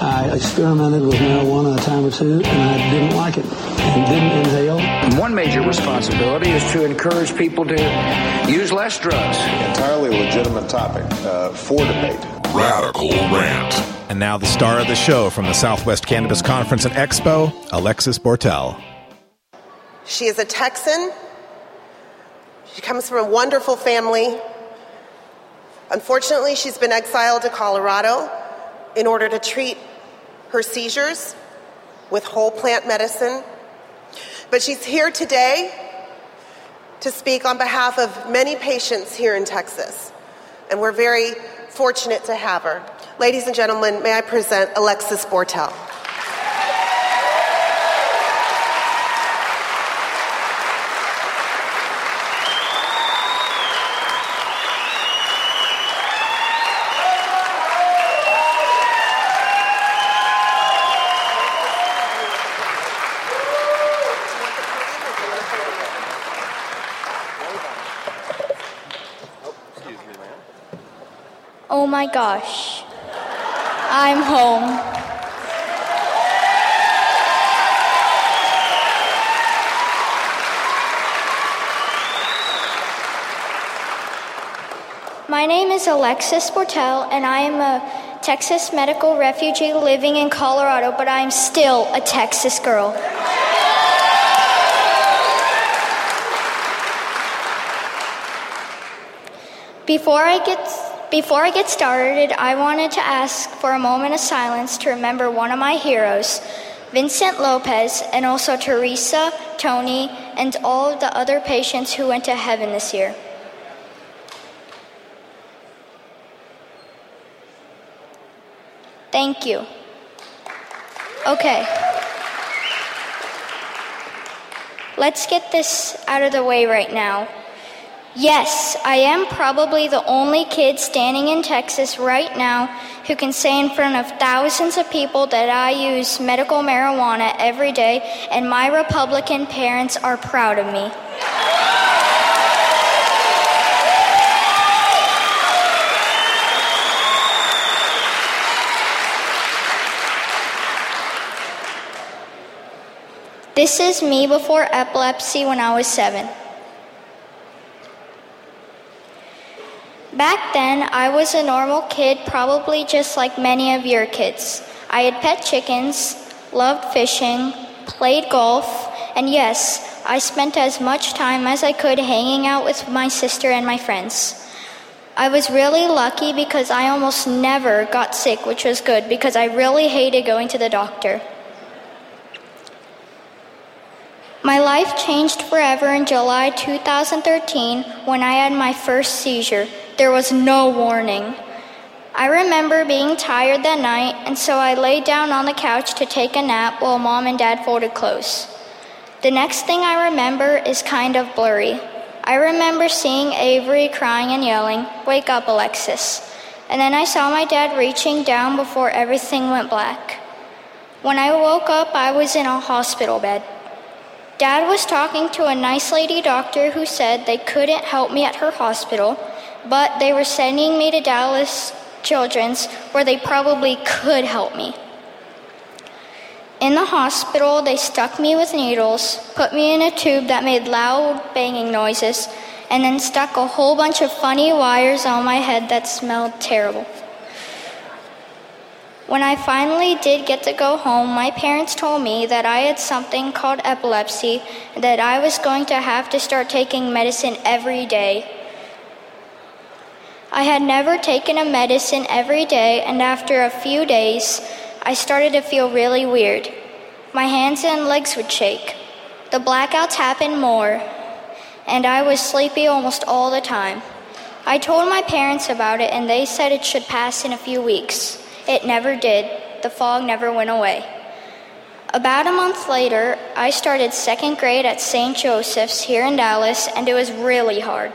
I experimented with marijuana a time or two, and I didn't like it and didn't inhale. One major responsibility is to encourage people to use less drugs. Entirely legitimate topic uh, for debate. Radical Rant. And now the star of the show from the Southwest Cannabis Conference and Expo, Alexis Bortell. She is a Texan. She comes from a wonderful family. Unfortunately, she's been exiled to Colorado in order to treat her seizures with whole plant medicine. But she's here today to speak on behalf of many patients here in Texas. And we're very fortunate to have her. Ladies and gentlemen, may I present Alexis Bortell. Oh my gosh. I'm home. My name is Alexis Bortell, and I am a Texas medical refugee living in Colorado, but I am still a Texas girl. Before I get before I get started, I wanted to ask for a moment of silence to remember one of my heroes, Vincent Lopez, and also Teresa, Tony, and all of the other patients who went to heaven this year. Thank you. Okay. Let's get this out of the way right now. Yes, I am probably the only kid standing in Texas right now who can say in front of thousands of people that I use medical marijuana every day, and my Republican parents are proud of me. This is me before epilepsy when I was seven. Back then, I was a normal kid, probably just like many of your kids. I had pet chickens, loved fishing, played golf, and yes, I spent as much time as I could hanging out with my sister and my friends. I was really lucky because I almost never got sick, which was good because I really hated going to the doctor. My life changed forever in July 2013 when I had my first seizure. There was no warning. I remember being tired that night, and so I laid down on the couch to take a nap while mom and dad folded clothes. The next thing I remember is kind of blurry. I remember seeing Avery crying and yelling, Wake up, Alexis. And then I saw my dad reaching down before everything went black. When I woke up, I was in a hospital bed. Dad was talking to a nice lady doctor who said they couldn't help me at her hospital, but they were sending me to Dallas Children's where they probably could help me. In the hospital, they stuck me with needles, put me in a tube that made loud banging noises, and then stuck a whole bunch of funny wires on my head that smelled terrible. When I finally did get to go home, my parents told me that I had something called epilepsy, and that I was going to have to start taking medicine every day. I had never taken a medicine every day, and after a few days, I started to feel really weird. My hands and legs would shake. The blackouts happened more, and I was sleepy almost all the time. I told my parents about it, and they said it should pass in a few weeks. It never did. The fog never went away. About a month later, I started second grade at St. Joseph's here in Dallas, and it was really hard.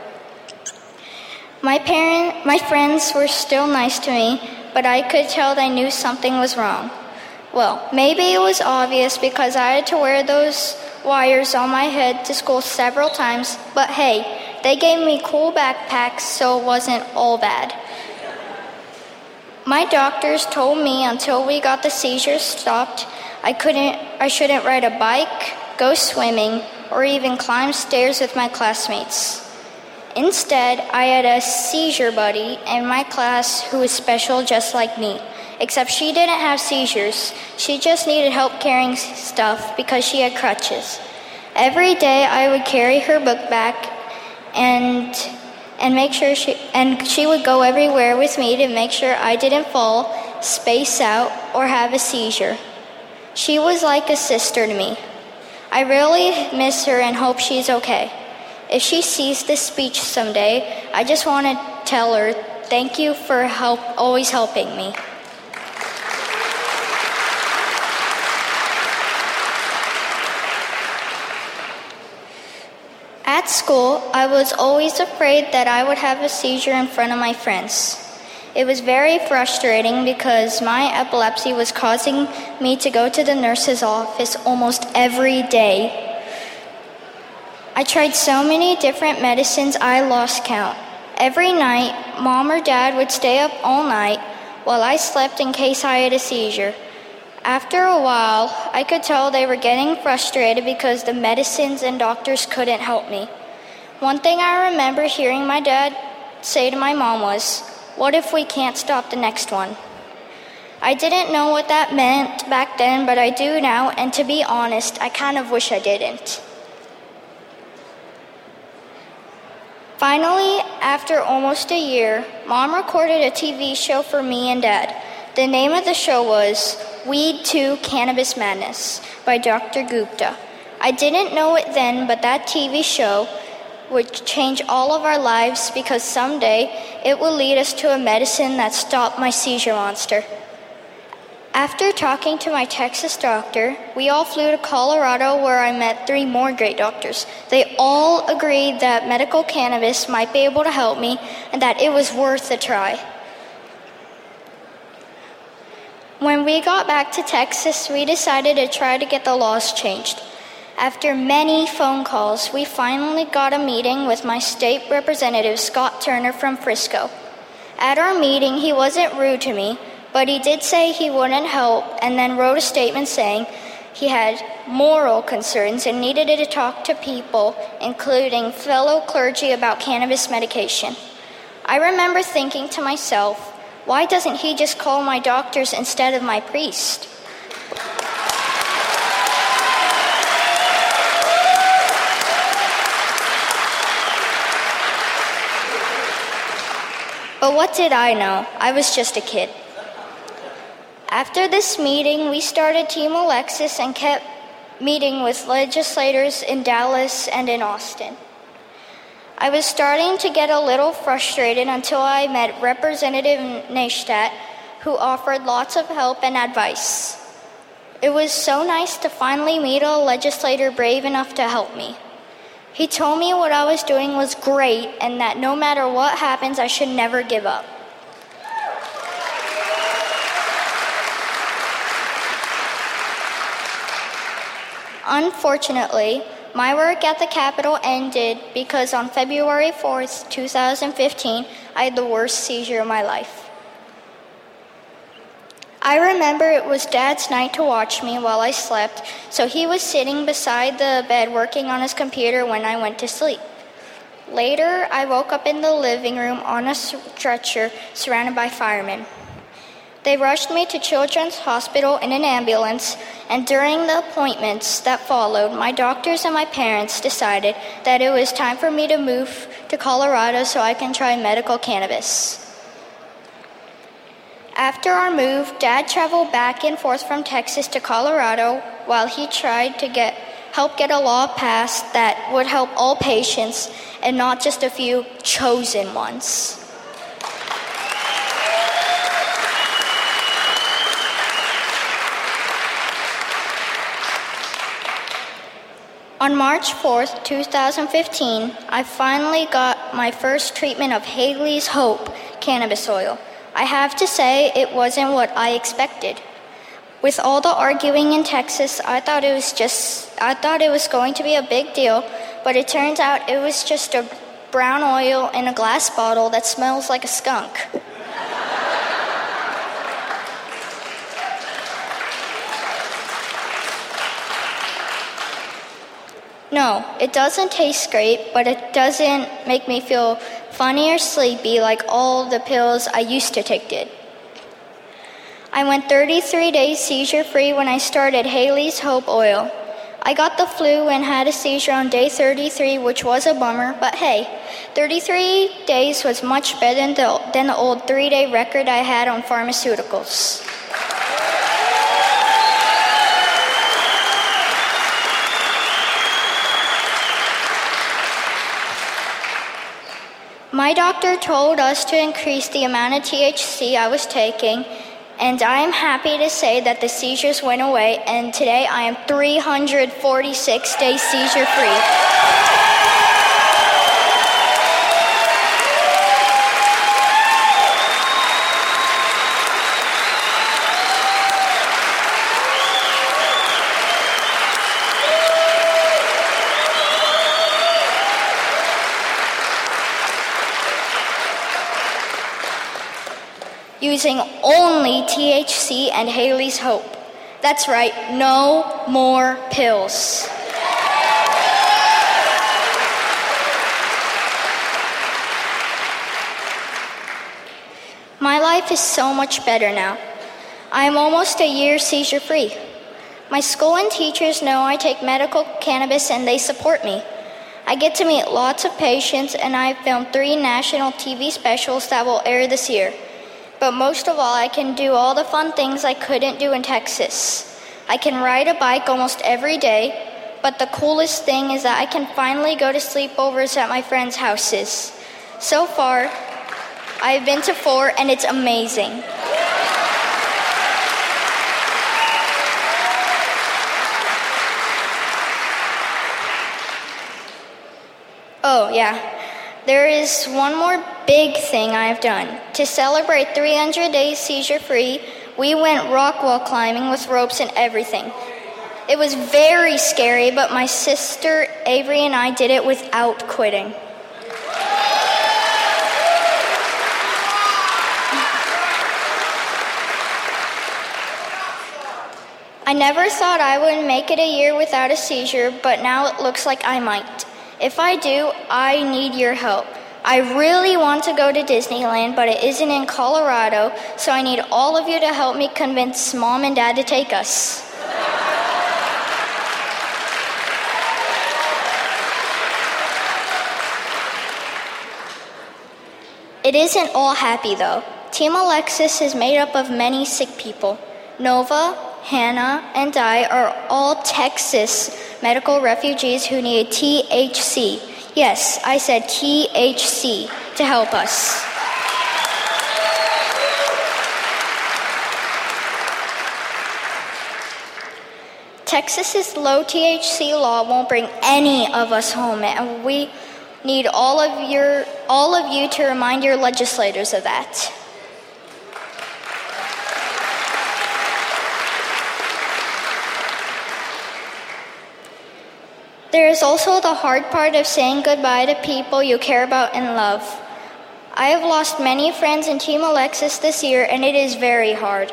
My parent, my friends were still nice to me, but I could tell they knew something was wrong. Well, maybe it was obvious because I had to wear those wires on my head to school several times, but hey, they gave me cool backpacks, so it wasn't all bad. My doctors told me until we got the seizures stopped, I couldn't I shouldn't ride a bike, go swimming, or even climb stairs with my classmates. Instead, I had a seizure buddy in my class who was special just like me. Except she didn't have seizures. She just needed help carrying stuff because she had crutches. Every day I would carry her book back and and make sure she and she would go everywhere with me to make sure I didn't fall, space out, or have a seizure. She was like a sister to me. I really miss her and hope she's okay. If she sees this speech someday, I just want to tell her thank you for help always helping me. At school, I was always afraid that I would have a seizure in front of my friends. It was very frustrating because my epilepsy was causing me to go to the nurse's office almost every day. I tried so many different medicines I lost count. Every night, mom or dad would stay up all night while I slept in case I had a seizure. After a while, I could tell they were getting frustrated because the medicines and doctors couldn't help me. One thing I remember hearing my dad say to my mom was, What if we can't stop the next one? I didn't know what that meant back then, but I do now, and to be honest, I kind of wish I didn't. Finally, after almost a year, mom recorded a TV show for me and dad. The name of the show was Weed 2 Cannabis Madness by Dr. Gupta. I didn't know it then, but that TV show would change all of our lives because someday it will lead us to a medicine that stopped my seizure monster. After talking to my Texas doctor, we all flew to Colorado where I met three more great doctors. They all agreed that medical cannabis might be able to help me and that it was worth a try. When we got back to Texas, we decided to try to get the laws changed. After many phone calls, we finally got a meeting with my state representative, Scott Turner from Frisco. At our meeting, he wasn't rude to me, but he did say he wouldn't help and then wrote a statement saying he had moral concerns and needed to talk to people, including fellow clergy, about cannabis medication. I remember thinking to myself, why doesn't he just call my doctors instead of my priest? But what did I know? I was just a kid. After this meeting, we started Team Alexis and kept meeting with legislators in Dallas and in Austin. I was starting to get a little frustrated until I met Representative Neistat, who offered lots of help and advice. It was so nice to finally meet a legislator brave enough to help me. He told me what I was doing was great and that no matter what happens, I should never give up. Unfortunately, my work at the Capitol ended because on February 4th, 2015, I had the worst seizure of my life. I remember it was Dad's night to watch me while I slept, so he was sitting beside the bed working on his computer when I went to sleep. Later, I woke up in the living room on a stretcher surrounded by firemen. They rushed me to Children's Hospital in an ambulance, and during the appointments that followed, my doctors and my parents decided that it was time for me to move to Colorado so I can try medical cannabis. After our move, Dad traveled back and forth from Texas to Colorado while he tried to get help get a law passed that would help all patients and not just a few chosen ones. On March 4th, 2015, I finally got my first treatment of Haleigh's Hope cannabis oil. I have to say, it wasn't what I expected. With all the arguing in Texas, I thought it was just I thought it was going to be a big deal, but it turns out it was just a brown oil in a glass bottle that smells like a skunk. No, it doesn't taste great, but it doesn't make me feel funny or sleepy like all the pills I used to take did. I went 33 days seizure free when I started Haleigh's Hope Oil. I got the flu and had a seizure on day 33, which was a bummer, but hey, 33 days was much better than the, than the old three day record I had on pharmaceuticals. My doctor told us to increase the amount of THC I was taking, and I am happy to say that the seizures went away, and today I am 346 days seizure free. Using only THC and Haleigh's Hope. That's right, no more pills. My life is so much better now. I am almost a year seizure free. My school and teachers know I take medical cannabis and they support me. I get to meet lots of patients, and I've filmed three national TV specials that will air this year. But most of all, I can do all the fun things I couldn't do in Texas. I can ride a bike almost every day, but the coolest thing is that I can finally go to sleepovers at my friends' houses. So far, I've been to four, and it's amazing. Oh, yeah. There is one more big thing I have done. To celebrate 300 days seizure free, we went rock wall climbing with ropes and everything. It was very scary, but my sister Avery and I did it without quitting. I never thought I would make it a year without a seizure, but now it looks like I might. If I do, I need your help. I really want to go to Disneyland, but it isn't in Colorado, so I need all of you to help me convince mom and dad to take us. It isn't all happy though. Team Alexis is made up of many sick people. Nova, Hannah, and I are all Texas medical refugees who need THC. Yes, I said THC to help us. Texas's low THC law won't bring any of us home, and we need all of your all of you to remind your legislators of that. There is also the hard part of saying goodbye to people you care about and love. I have lost many friends in Team Alexis this year, and it is very hard.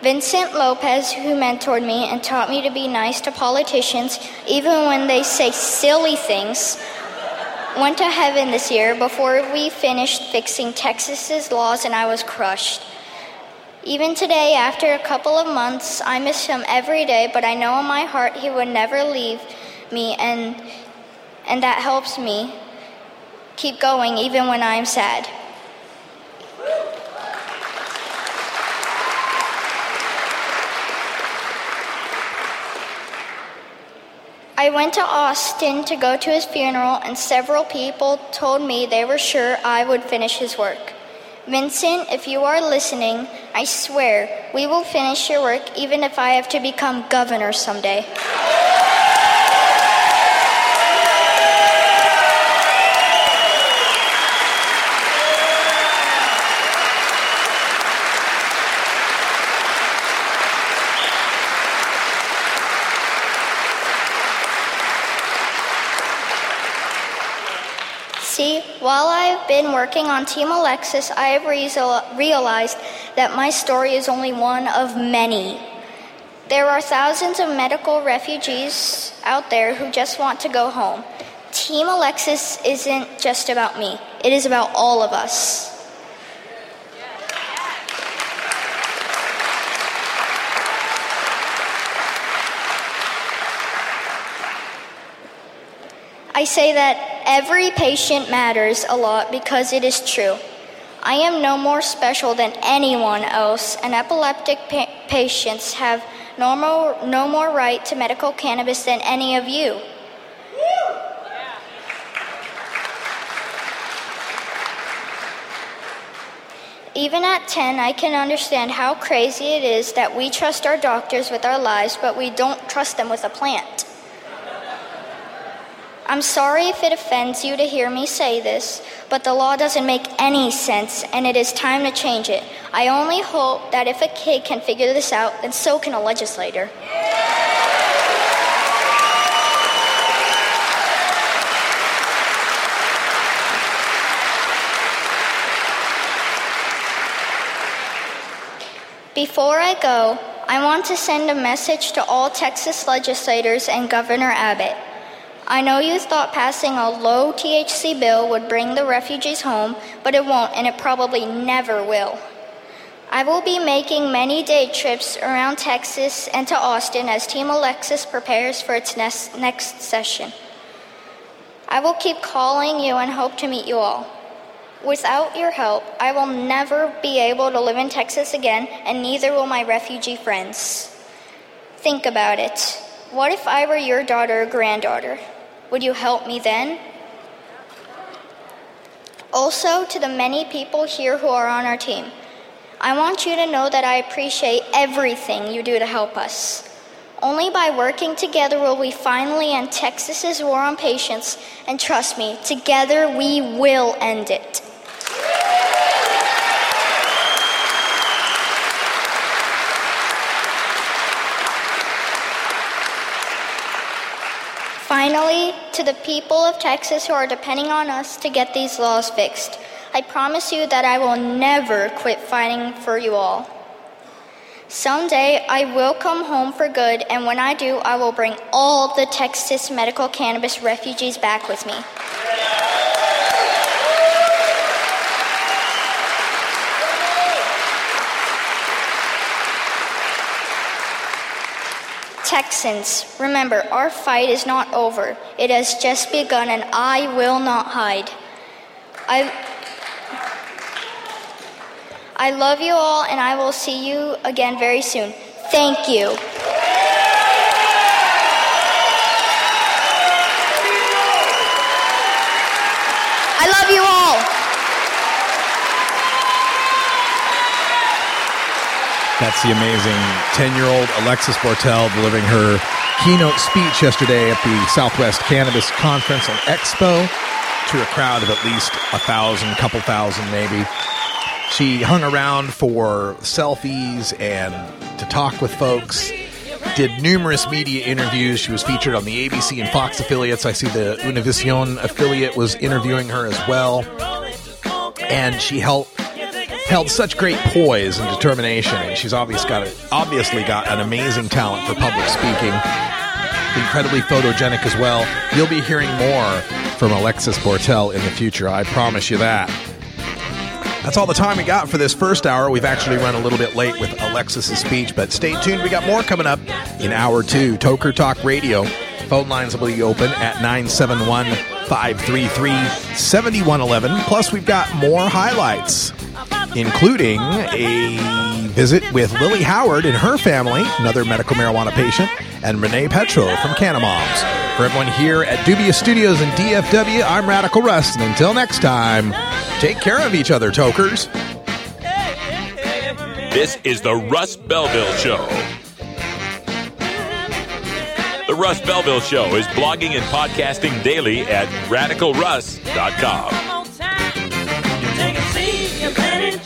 Vincent Lopez, who mentored me and taught me to be nice to politicians, even when they say silly things, went to heaven this year before we finished fixing Texas's laws, and I was crushed. Even today, after a couple of months, I miss him every day, but I know in my heart he would never leave me, and, and that helps me keep going even when I'm sad. I went to Austin to go to his funeral, and several people told me they were sure I would finish his work. Vincent, if you are listening, I swear we will finish your work even if I have to become governor someday. See, while I've been working on Team Alexis, I have re- realized that my story is only one of many. There are thousands of medical refugees out there who just want to go home. Team Alexis isn't just about me, it is about all of us. I say that every patient matters a lot because it is true. I am no more special than anyone else, and epileptic pa- patients have no more, no more right to medical cannabis than any of you. Even at 10, I can understand how crazy it is that we trust our doctors with our lives, but we don't trust them with a plant. I'm sorry if it offends you to hear me say this, but the law doesn't make any sense and it is time to change it. I only hope that if a kid can figure this out, then so can a legislator. Before I go, I want to send a message to all Texas legislators and Governor Abbott. I know you thought passing a low THC bill would bring the refugees home, but it won't, and it probably never will. I will be making many day trips around Texas and to Austin as Team Alexis prepares for its next, next session. I will keep calling you and hope to meet you all. Without your help, I will never be able to live in Texas again, and neither will my refugee friends. Think about it. What if I were your daughter or granddaughter? Would you help me then? Also, to the many people here who are on our team, I want you to know that I appreciate everything you do to help us. Only by working together will we finally end Texas's war on patients, and trust me, together we will end it. Finally, to the people of Texas who are depending on us to get these laws fixed, I promise you that I will never quit fighting for you all. Someday I will come home for good, and when I do, I will bring all the Texas medical cannabis refugees back with me. Texans, remember, our fight is not over. It has just begun, and I will not hide. I, I love you all, and I will see you again very soon. Thank you. I love you all. That's the amazing 10 year old Alexis Bortell delivering her keynote speech yesterday at the Southwest Cannabis Conference and Expo to a crowd of at least a thousand, couple thousand maybe. She hung around for selfies and to talk with folks. Did numerous media interviews. She was featured on the ABC and Fox affiliates. I see the Univision affiliate was interviewing her as well. And she held held such great poise and determination, and she's obviously got a, obviously got an amazing talent for public speaking. Incredibly photogenic as well. You'll be hearing more from Alexis Bortell in the future. I promise you that. That's all the time we got for this first hour. We've actually run a little bit late with Alexis's speech, but stay tuned. We got more coming up in hour two. Toker Talk Radio. Phone lines will be open at 971 533 7111. Plus, we've got more highlights, including a visit with Lily Howard and her family, another medical marijuana patient, and Renee Petro from Canamoms. For everyone here at Dubious Studios in DFW, I'm Radical Russ, and until next time, take care of each other, tokers. This is the Russ Belville Show. The Russ Belville Show is blogging and podcasting daily at radicalruss.com.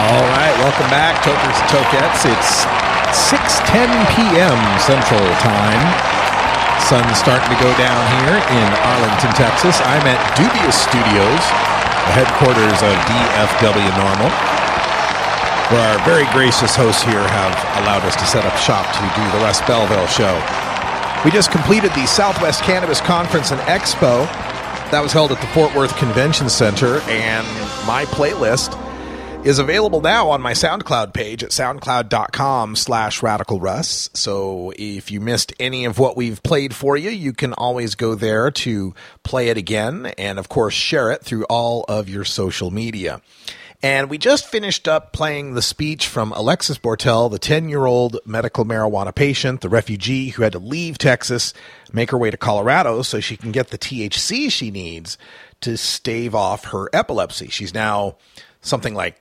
All right, welcome back, Tokers and Tokettes. It's 6:10 p.m. Central Time. Sun's starting to go down here in Arlington, Texas. I'm at Dubious Studios, the headquarters of DFW NORML, where our very gracious hosts here have allowed us to set up shop to do the Russ Belville show. We just completed the Southwest Cannabis Conference and Expo. That was held at the Fort Worth Convention Center, and my playlist is available now on my SoundCloud page at soundcloud.com slash radical russ. So if you missed any of what we've played for you, you can always go there to play it again and of course share it through all of your social media. And we just finished up playing the speech from Alexis Bortell, the 10 year old medical marijuana patient, the refugee who had to leave Texas, make her way to Colorado so she can get the THC she needs to stave off her epilepsy. She's now something like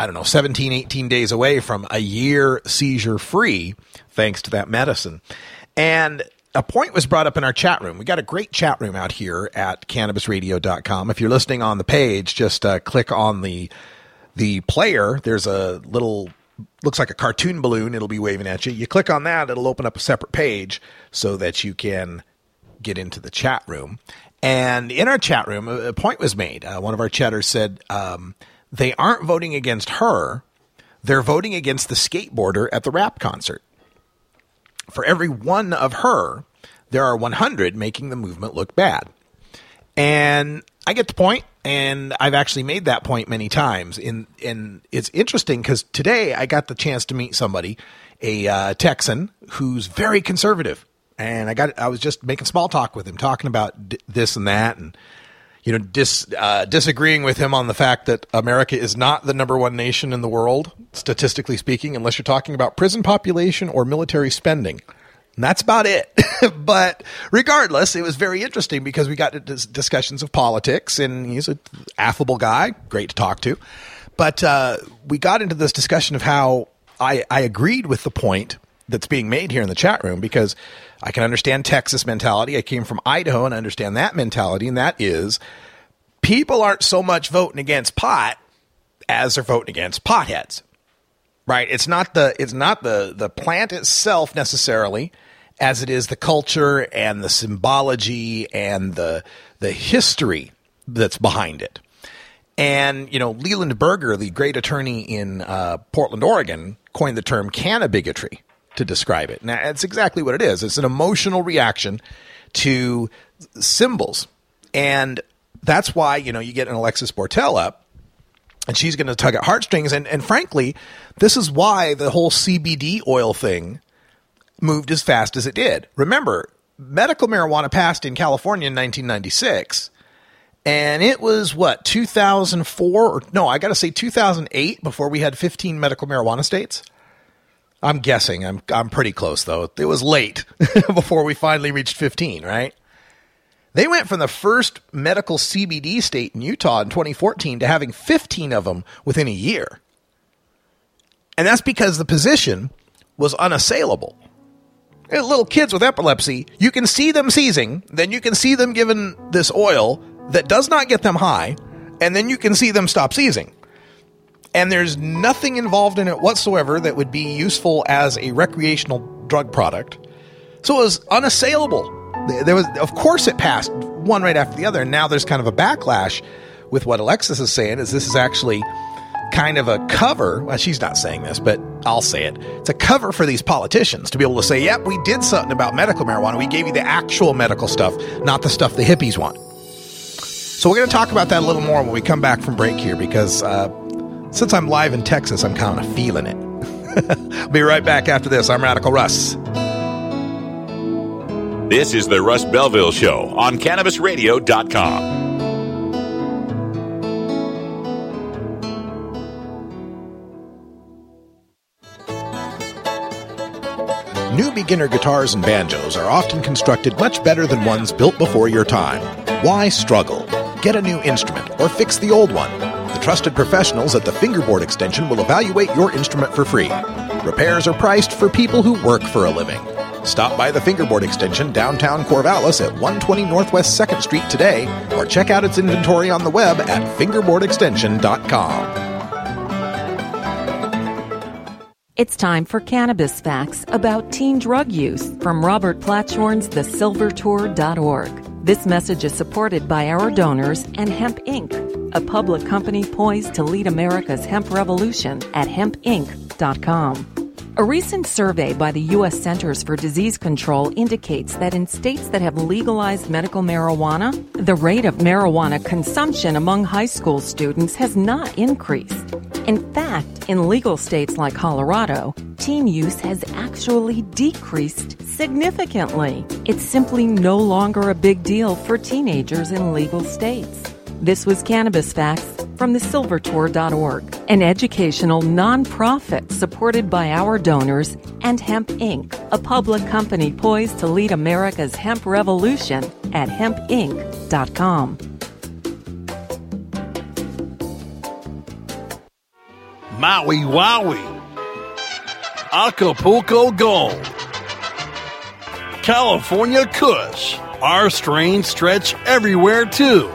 I don't know, 17, 18 days away from a year seizure free, thanks to that medicine. And a point was brought up in our chat room. We got a great chat room out here at cannabisradio.com. If you're listening on the page, just uh, click on the the player. There's a little looks like a cartoon balloon. It'll be waving at you. You click on that, it'll open up a separate page so that you can get into the chat room. And in our chat room, a point was made. Uh, one of our chatters said um, they aren't voting against her; they're voting against the skateboarder at the rap concert. For every one of her, there are 100 making the movement look bad. And I get the point, and I've actually made that point many times. In and it's interesting because today I got the chance to meet somebody, a uh, Texan who's very conservative, and I got I was just making small talk with him, talking about d- this and that, and you know, dis, uh, disagreeing with him on the fact that America is not the number one nation in the world, statistically speaking, unless you're talking about prison population or military spending. And that's about it. but regardless, it was very interesting because we got into dis- discussions of politics, and he's an affable guy, great to talk to. But uh, we got into this discussion of how I, I agreed with the point that's being made here in the chat room because I can understand Texas mentality. I came from Idaho and I understand that mentality, and that is people aren't so much voting against pot as they're voting against potheads. Right? It's not the it's not the the plant itself necessarily as it is the culture and the symbology and the the history that's behind it. And, you know, Leland Berger, the great attorney in uh, Portland, Oregon, coined the term cannabigotry to describe it. Now, that's exactly what it is. It's an emotional reaction to symbols. And that's why, you know, you get an Alexis Bortell up and she's going to tug at heartstrings. And, and frankly, this is why the whole CBD oil thing moved as fast as it did. Remember, medical marijuana passed in California in 1996. And it was what, 2004? Or, no, I got to say 2008 before we had 15 medical marijuana states. I'm guessing. I'm I'm pretty close though. It was late before we finally reached 15, right? They went from the first medical CBD state in Utah in 2014 to having 15 of them within a year. And that's because the position was unassailable. Uh, Little kids with epilepsy, you can see them seizing, then you can see them given this oil that does not get them high, and then you can see them stop seizing. And there's nothing involved in it whatsoever that would be useful as a recreational drug product. So it was unassailable. There was, of course, it passed one right after the other. And now there's kind of a backlash with what Alexis is saying. Is this is actually kind of a cover? Well, she's not saying this, but I'll say it. It's a cover for these politicians to be able to say, "Yep, we did something about medical marijuana. We gave you the actual medical stuff, not the stuff the hippies want." So we're going to talk about that a little more when we come back from break here, because uh, since I'm live in Texas, I'm kind of feeling it. I'll be right back after this. I'm Radical Russ. This is the Russ Belville Show on CannabisRadio.com. New beginner guitars and banjos are often constructed much better than ones built before your time. Why struggle? Get a new instrument or fix the old one. Trusted professionals at the Fingerboard Extension will evaluate your instrument for free. Repairs are priced for people who work for a living. Stop by the Fingerboard Extension downtown Corvallis at 120 Northwest 2nd Street today or check out its inventory on the web at fingerboardextension.com. It's time for cannabis facts about teen drug use from Robert Platshorn's thesilvertour.org. This message is supported by our donors and Hemp Inc., a public company poised to lead America's hemp revolution at hempinc.com. A recent survey by the U.S. Centers for Disease Control indicates that in states that have legalized medical marijuana, the rate of marijuana consumption among high school students has not increased. In fact, in legal states like Colorado, teen use has actually decreased significantly. It's simply no longer a big deal for teenagers in legal states. This was Cannabis Facts from the silvertour.org, an educational nonprofit supported by our donors and Hemp Inc., a public company poised to lead America's hemp revolution at hempinc.com. Maui Wowie, Acapulco Gold, California Kush. Our strains stretch everywhere too.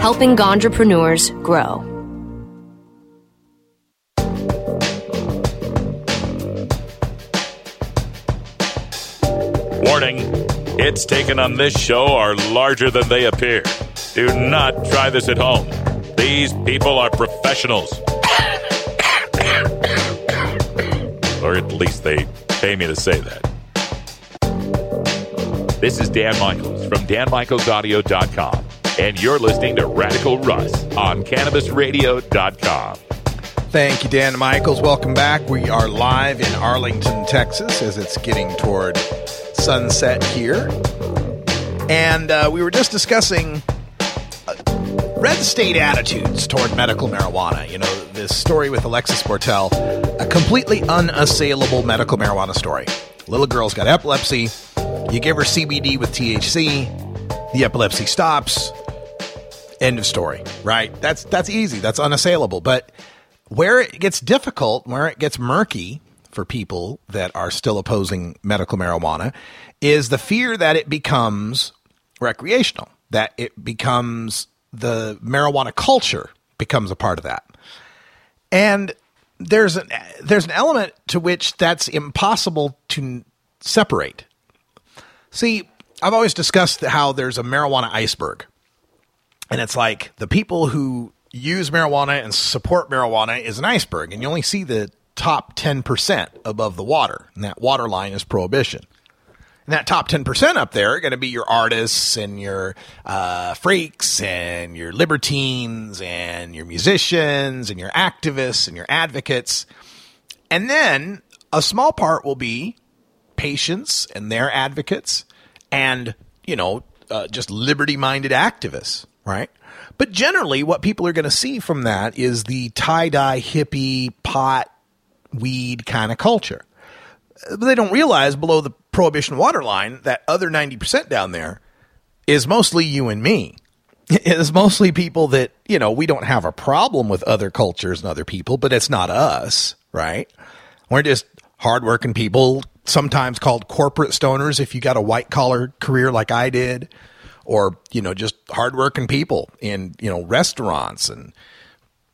helping Ganjapreneurs grow. Warning hits taken on this show are larger than they appear. Do not try this at home. These people are professionals. or at least they pay me to say that. This is Dan Michaels from danmichaelsaudio.com, and you're listening to Radical Russ on CannabisRadio.com. Thank you, Dan Michaels. Welcome back. We are live in Arlington, Texas, as it's getting toward sunset here. And uh, we were just discussing uh, red state attitudes toward medical marijuana. You know, this story with Alexis Bortell, a completely unassailable medical marijuana story. Little girl's got epilepsy. You give her CBD with THC, the epilepsy stops. End of story, right? That's that's easy. That's unassailable. But where it gets difficult, where it gets murky for people that are still opposing medical marijuana, is the fear that it becomes recreational, that it becomes the marijuana culture becomes a part of that. And there's an there's an element to which that's impossible to separate. See, I've always discussed how there's a marijuana iceberg. And it's like the people who use marijuana and support marijuana is an iceberg, and you only see the top 10% above the water. And that water line is prohibition. And that top 10% up there are going to be your artists and your uh, freaks and your libertines and your musicians and your activists and your advocates. And then a small part will be patients and their advocates and, you know, uh, just liberty minded activists, right? But generally, what people are going to see from that is the tie dye hippie pot weed kind of culture. But they don't realize below the prohibition waterline that other 90% down there is mostly you and me. It's mostly people that, you know, we don't have a problem with other cultures and other people, but it's not us, right? We're just hardworking people, sometimes called corporate stoners if you got a white collar career like I did, or, you know, just hardworking people in, you know, restaurants and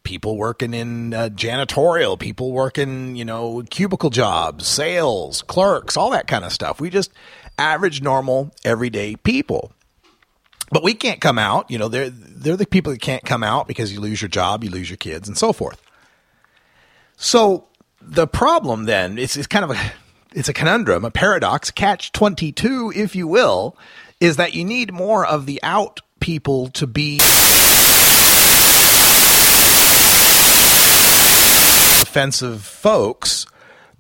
people working in uh, janitorial, people working, you know, cubicle jobs, sales, clerks, all that kind of stuff. We just average, normal, everyday people. But we can't come out. You know, they're they're the people that can't come out because you lose your job, you lose your kids, and so forth. So the problem then is it's kind of a it's a conundrum, a paradox, catch twenty two, if you will, is that you need more of the out people to be offensive folks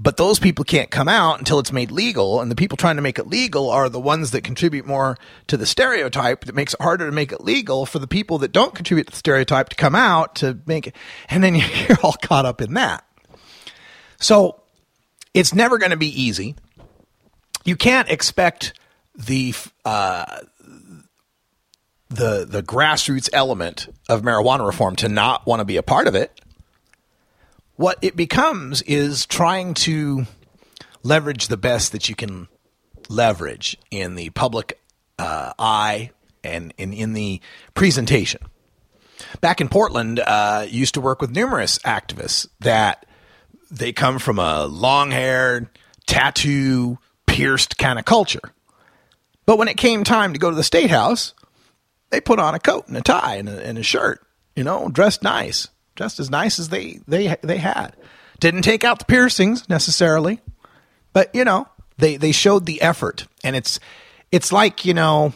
but those people can't come out until it's made legal and the people trying to make it legal are the ones that contribute more to the stereotype that makes it harder to make it legal for the people that don't contribute to the stereotype to come out to make it and then you're all caught up in that. So it's never going to be easy. You can't expect the uh, the the grassroots element of marijuana reform to not want to be a part of it what it becomes is trying to leverage the best that you can leverage in the public uh, eye and in, in the presentation. Back in Portland, uh, used to work with numerous activists that they come from a long haired, tattoo, pierced kind of culture. But when it came time to go to the state house, they put on a coat and a tie and a, and a shirt, you know, dressed nice just as nice as they they they had. Didn't take out the piercings necessarily, but you know they they showed the effort, and it's it's like you know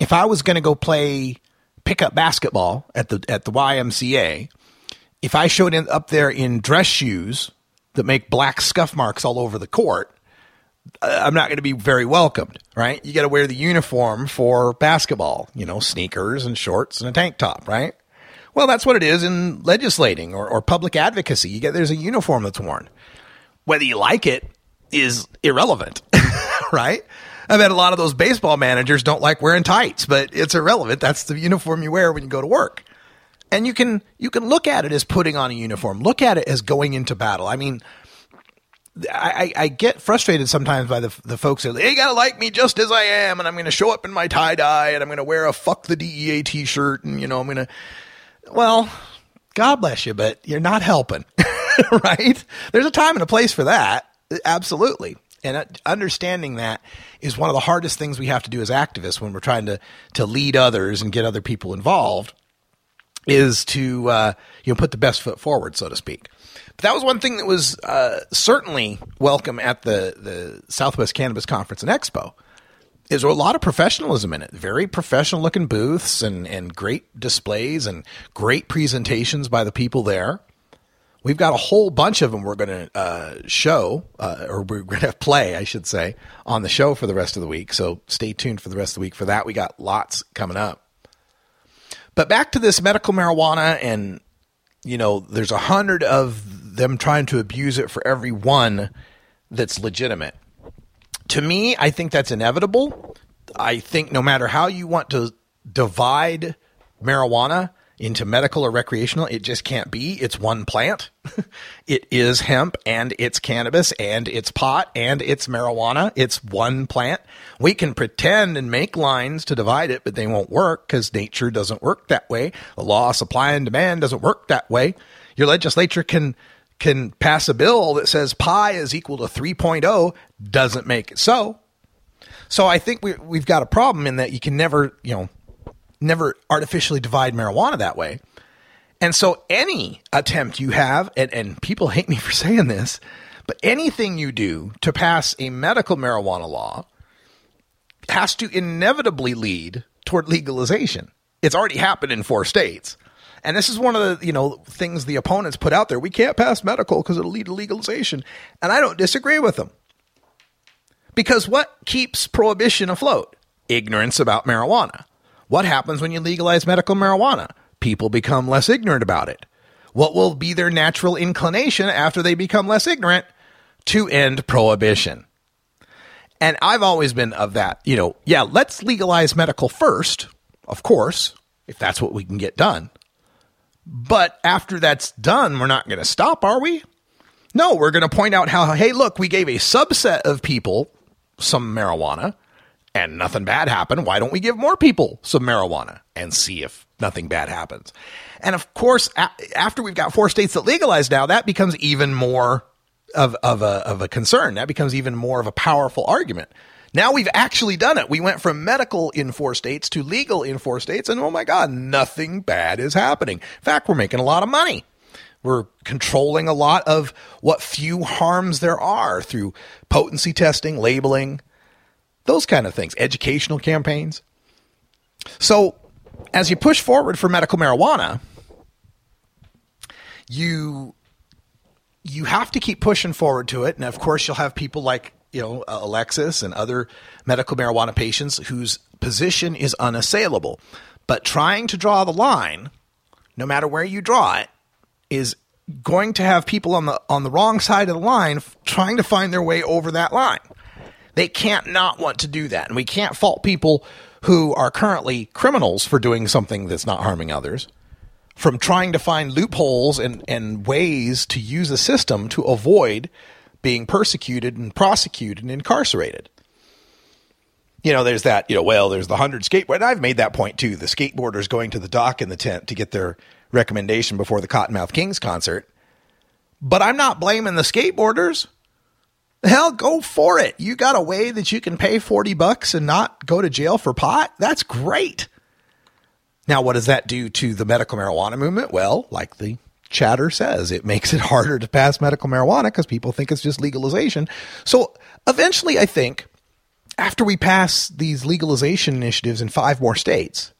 if I was going to go play pickup basketball at the at the YMCA, if I showed up there in dress shoes that make black scuff marks all over the court, Uh, I'm not going to be very welcomed, right? You got to wear the uniform for basketball, you know, sneakers and shorts and a tank top, right? Well, that's what it is in legislating or, or public advocacy. You get there's a uniform that's worn. Whether you like it is irrelevant, right? I bet a lot of those baseball managers don't like wearing tights, but it's irrelevant. That's the uniform you wear when you go to work. And you can you can look at it as putting on a uniform. Look at it as going into battle. I mean, I, I, get frustrated sometimes by the the folks that they gotta like me just as I am, and I'm to show up in my tie dye, and I'm to wear a fuck the DEA T-shirt, and you know I'm to well, God bless you, but you're not helping, right? There's a time and a place for that. Absolutely. And understanding that is one of the hardest things we have to do as activists when we're trying to, to lead others and get other people involved is to, uh, you know, put the best foot forward, so to speak. But that was one thing that was, uh, certainly welcome at the, the Southwest Cannabis Conference and Expo there's a lot of professionalism in it. Very professional looking booths and, and great displays and great presentations by the people there. We've got a whole bunch of them we're going to uh, show, uh, or we're going to play, I should say, on the show for the rest of the week. So stay tuned for the rest of the week for that. We got lots coming up. But back to this medical marijuana, and you know, there's a hundred of them trying to abuse it for every one that's legitimate to me, I think that's inevitable. I think no matter how you want to divide marijuana into medical or recreational, it just can't be. It's one plant. it is hemp and it's cannabis and it's pot and it's marijuana. It's one plant. We can pretend and make lines to divide it, but they won't work because nature doesn't work that way. The law of supply and demand doesn't work that way. Your legislature can can pass a bill that says pi is equal to 3.0 doesn't make it so. So I think we, we've got a problem in that you can never, you know, never artificially divide marijuana that way. And so any attempt you have, and, and people hate me for saying this, but anything you do to pass a medical marijuana law has to inevitably lead toward legalization. It's already happened in four states. And this is one of the, you know, things the opponents put out there. We can't pass medical because it'll lead to legalization. And I don't disagree with them. Because what keeps prohibition afloat? Ignorance about marijuana. What happens when you legalize medical marijuana? People become less ignorant about it. What will be their natural inclination after they become less ignorant? To end prohibition. And I've always been of that, you know, yeah, let's legalize medical first, of course, if that's what we can get done. But after that's done, we're not going to stop, are we? No, we're going to point out how, hey, look, we gave a subset of people some marijuana and nothing bad happened. Why don't we give more people some marijuana and see if nothing bad happens? And of course, a- after we've got four states that legalize now, that becomes even more of, of, a, of a concern. That becomes even more of a powerful argument. Now we've actually done it. We went from medical in four states to legal in four states, and oh my God, nothing bad is happening. In fact, we're making a lot of money. We're controlling a lot of what few harms there are through potency testing, labeling, those kind of things, educational campaigns. So, as you push forward for medical marijuana, you you have to keep pushing forward to it, and of course, you'll have people like you know uh, Alexis and other medical marijuana patients whose position is unassailable. But trying to draw the line, no matter where you draw it, is going to have people on the on the wrong side of the line f- trying to find their way over that line. They can't not want to do that, and we can't fault people who are currently criminals for doing something that's not harming others from trying to find loopholes and, and ways to use a system to avoid being persecuted and prosecuted and incarcerated. You know, there's that, you know, well, there's the 100 skateboard. I've made that point too. The skateboarders going to the dock in the tent to get their recommendation before the Kottonmouth Kings concert. But I'm not blaming the skateboarders. Hell, go for it. You got a way that you can pay 40 bucks and not go to jail for pot? That's great. Now, what does that do to the medical marijuana movement? Well, like the chatter says, it makes it harder to pass medical marijuana because people think it's just legalization. So eventually, I think after we pass these legalization initiatives in five more states,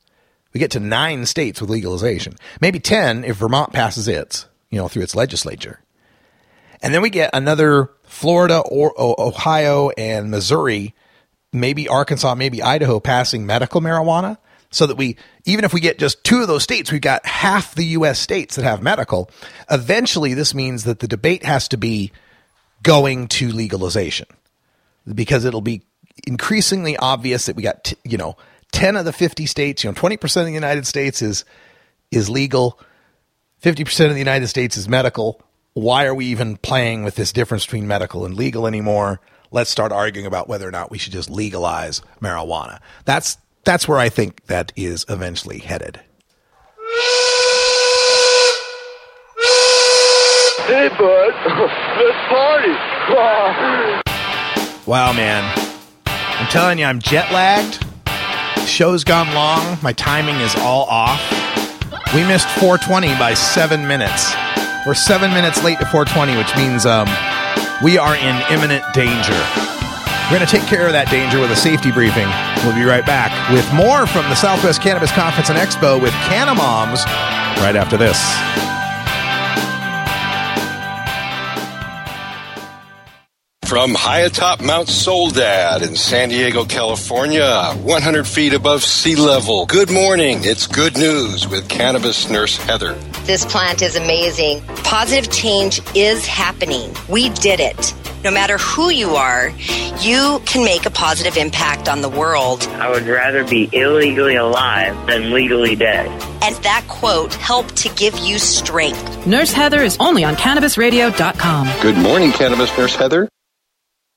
we get to nine states with legalization, maybe 10 if Vermont passes its, you know, through its legislature. And then we get another Florida or Ohio and Missouri, maybe Arkansas, maybe Idaho passing medical marijuana so that we, even if we get just two of those states, we've got half the U.S. states that have medical. Eventually, this means that the debate has to be going to legalization because it'll be increasingly obvious that we got, t- you know, 10 of the 50 states, you know, 20% of the United States is, is legal. 50% of the United States is medical. Why are we even playing with this difference between medical and legal anymore? Let's start arguing about whether or not we should just legalize marijuana. That's that's where I think that is eventually headed. Hey, bud. Let's party. Wow, man. I'm telling you, I'm jet lagged. The show's gone long. My timing is all off. We missed 420 by seven minutes. We're seven minutes late to 420, which means um, we are in imminent danger. We're going to take care of that danger with a safety briefing. We'll be right back with more from the Southwest Cannabis Conference and Expo with Canamoms right after this. From high atop Mount Soledad in San Diego, California, 100 feet above sea level. Good morning. It's good news with cannabis nurse Heather. This plant is amazing. Positive change is happening. We did it. No matter who you are, you can make a positive impact on the world. I would rather be illegally alive than legally dead. And that quote helped to give you strength. Nurse Heather is only on CannabisRadio.com. Good morning, cannabis nurse Heather.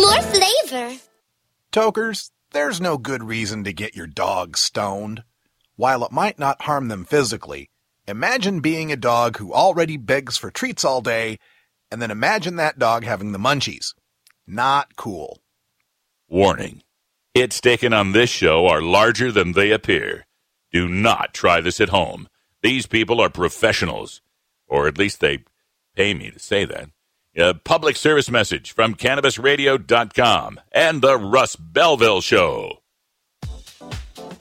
more flavor. Tokers, there's no good reason to get your dog stoned. While it might not harm them physically, imagine being a dog who already begs for treats all day, and then imagine that dog having the munchies. Not cool. Warning. Hits taken on this show are larger than they appear. Do not try this at home. These people are professionals, or at least they pay me to say that. A public service message from CannabisRadio.com and the Russ Belville Show.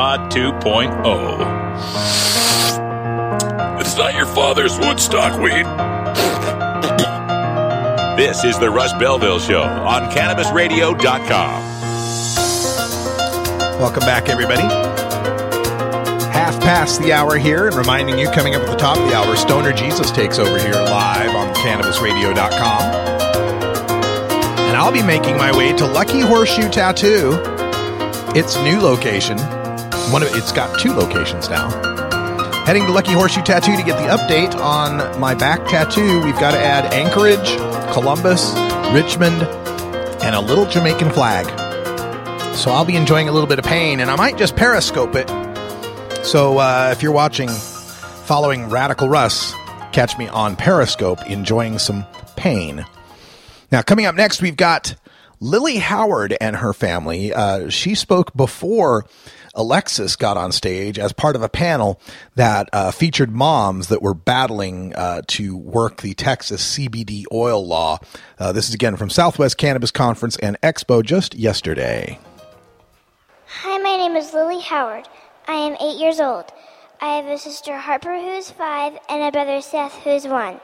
Pod 2.0. It's not your father's Woodstock weed. This is the Russ Belville Show on CannabisRadio.com. Welcome back, everybody. Half past the hour here, and reminding you coming up at the top of the hour, Stoner Jesus takes over here live on CannabisRadio.com. And I'll be making my way to Lucky Horseshoe Tattoo, its new location. One of it's got two locations now. Heading to Lucky Horseshoe Tattoo to get the update on my back tattoo. We've got to add Anchorage, Columbus, Richmond, and a little Jamaican flag. So I'll be enjoying a little bit of pain, and I might just periscope it. So uh, if you're watching, following Radical Russ, catch me on Periscope enjoying some pain. Now, coming up next, we've got Lily Howard and her family. Uh, she spoke before Alexis got on stage as part of a panel that uh, featured moms that were battling uh, to work the Texas CBD oil law. Uh, this is again from Southwest Cannabis Conference and Expo just yesterday. Hi, my name is Lily Howard. I am eight years old. I have a sister Harper who is five and a brother Seth who is one.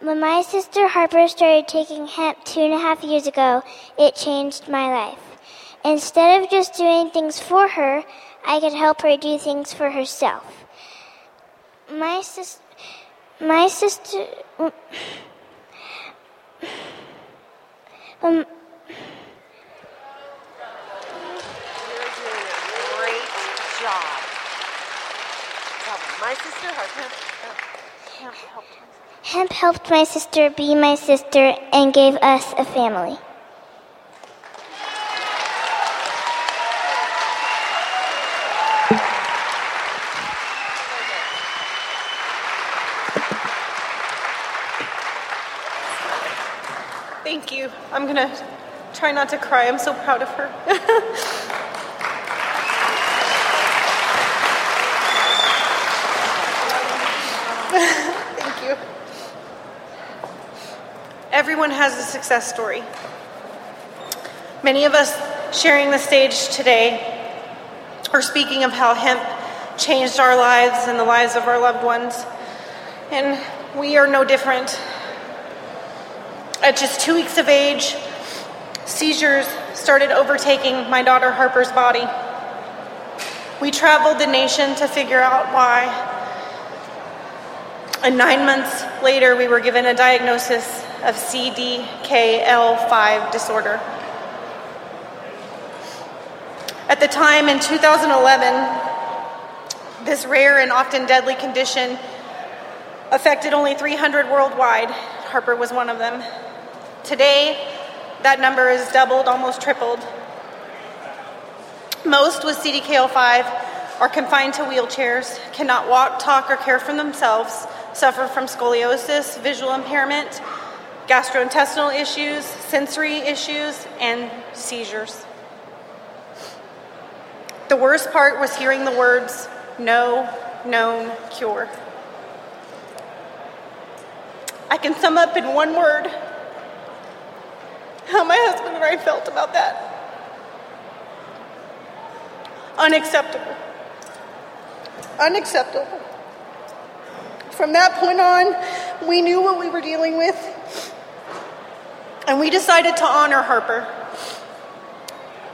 When my sister Harper started taking hemp two and a half years ago, it changed my life. Instead of just doing things for her, I could help her do things for herself. My sis, my sister, um, my sister hemp helped my sister be my sister and gave us a family. I'm gonna try not to cry. I'm so proud of her. Thank you. Everyone has a success story. Many of us sharing the stage today are speaking of how hemp changed our lives and the lives of our loved ones. And we are no different. At just two weeks of age, seizures started overtaking my daughter Harper's body. We traveled the nation to figure out why. And nine months later, we were given a diagnosis of CDKL5 disorder. At the time in 2011, this rare and often deadly condition affected only 300 worldwide. Harper was one of them. Today, that number is doubled, almost tripled. Most with CDKL5 are confined to wheelchairs, cannot walk, talk, or care for themselves, suffer from scoliosis, visual impairment, gastrointestinal issues, sensory issues, and seizures. The worst part was hearing the words, no known cure. I can sum up in one word how my husband and I felt about that. Unacceptable. Unacceptable. From that point on, we knew what we were dealing with, and we decided to honor Harper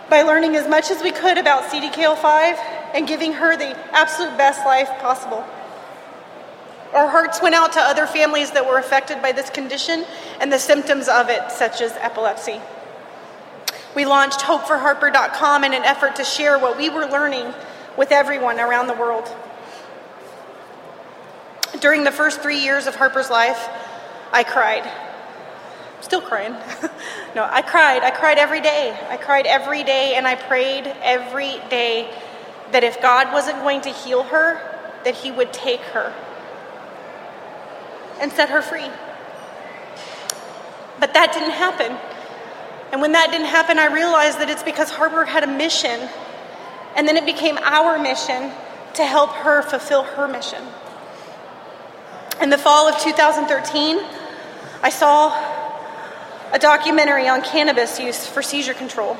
by learning as much as we could about CDKL5 and giving her the absolute best life possible. Our hearts went out to other families that were affected by this condition and the symptoms of it, such as epilepsy. We launched hopeforharper.com in an effort to share what we were learning with everyone around the world. During the first three years of Harper's life, I cried. Still crying. no, I cried. I cried every day. I cried every day, and I prayed every day that if God wasn't going to heal her, that He would take her and set her free. But that didn't happen. And when that didn't happen, I realized that it's because Harper had a mission. And then it became our mission to help her fulfill her mission. In the fall of 2013, I saw a documentary on cannabis use for seizure control.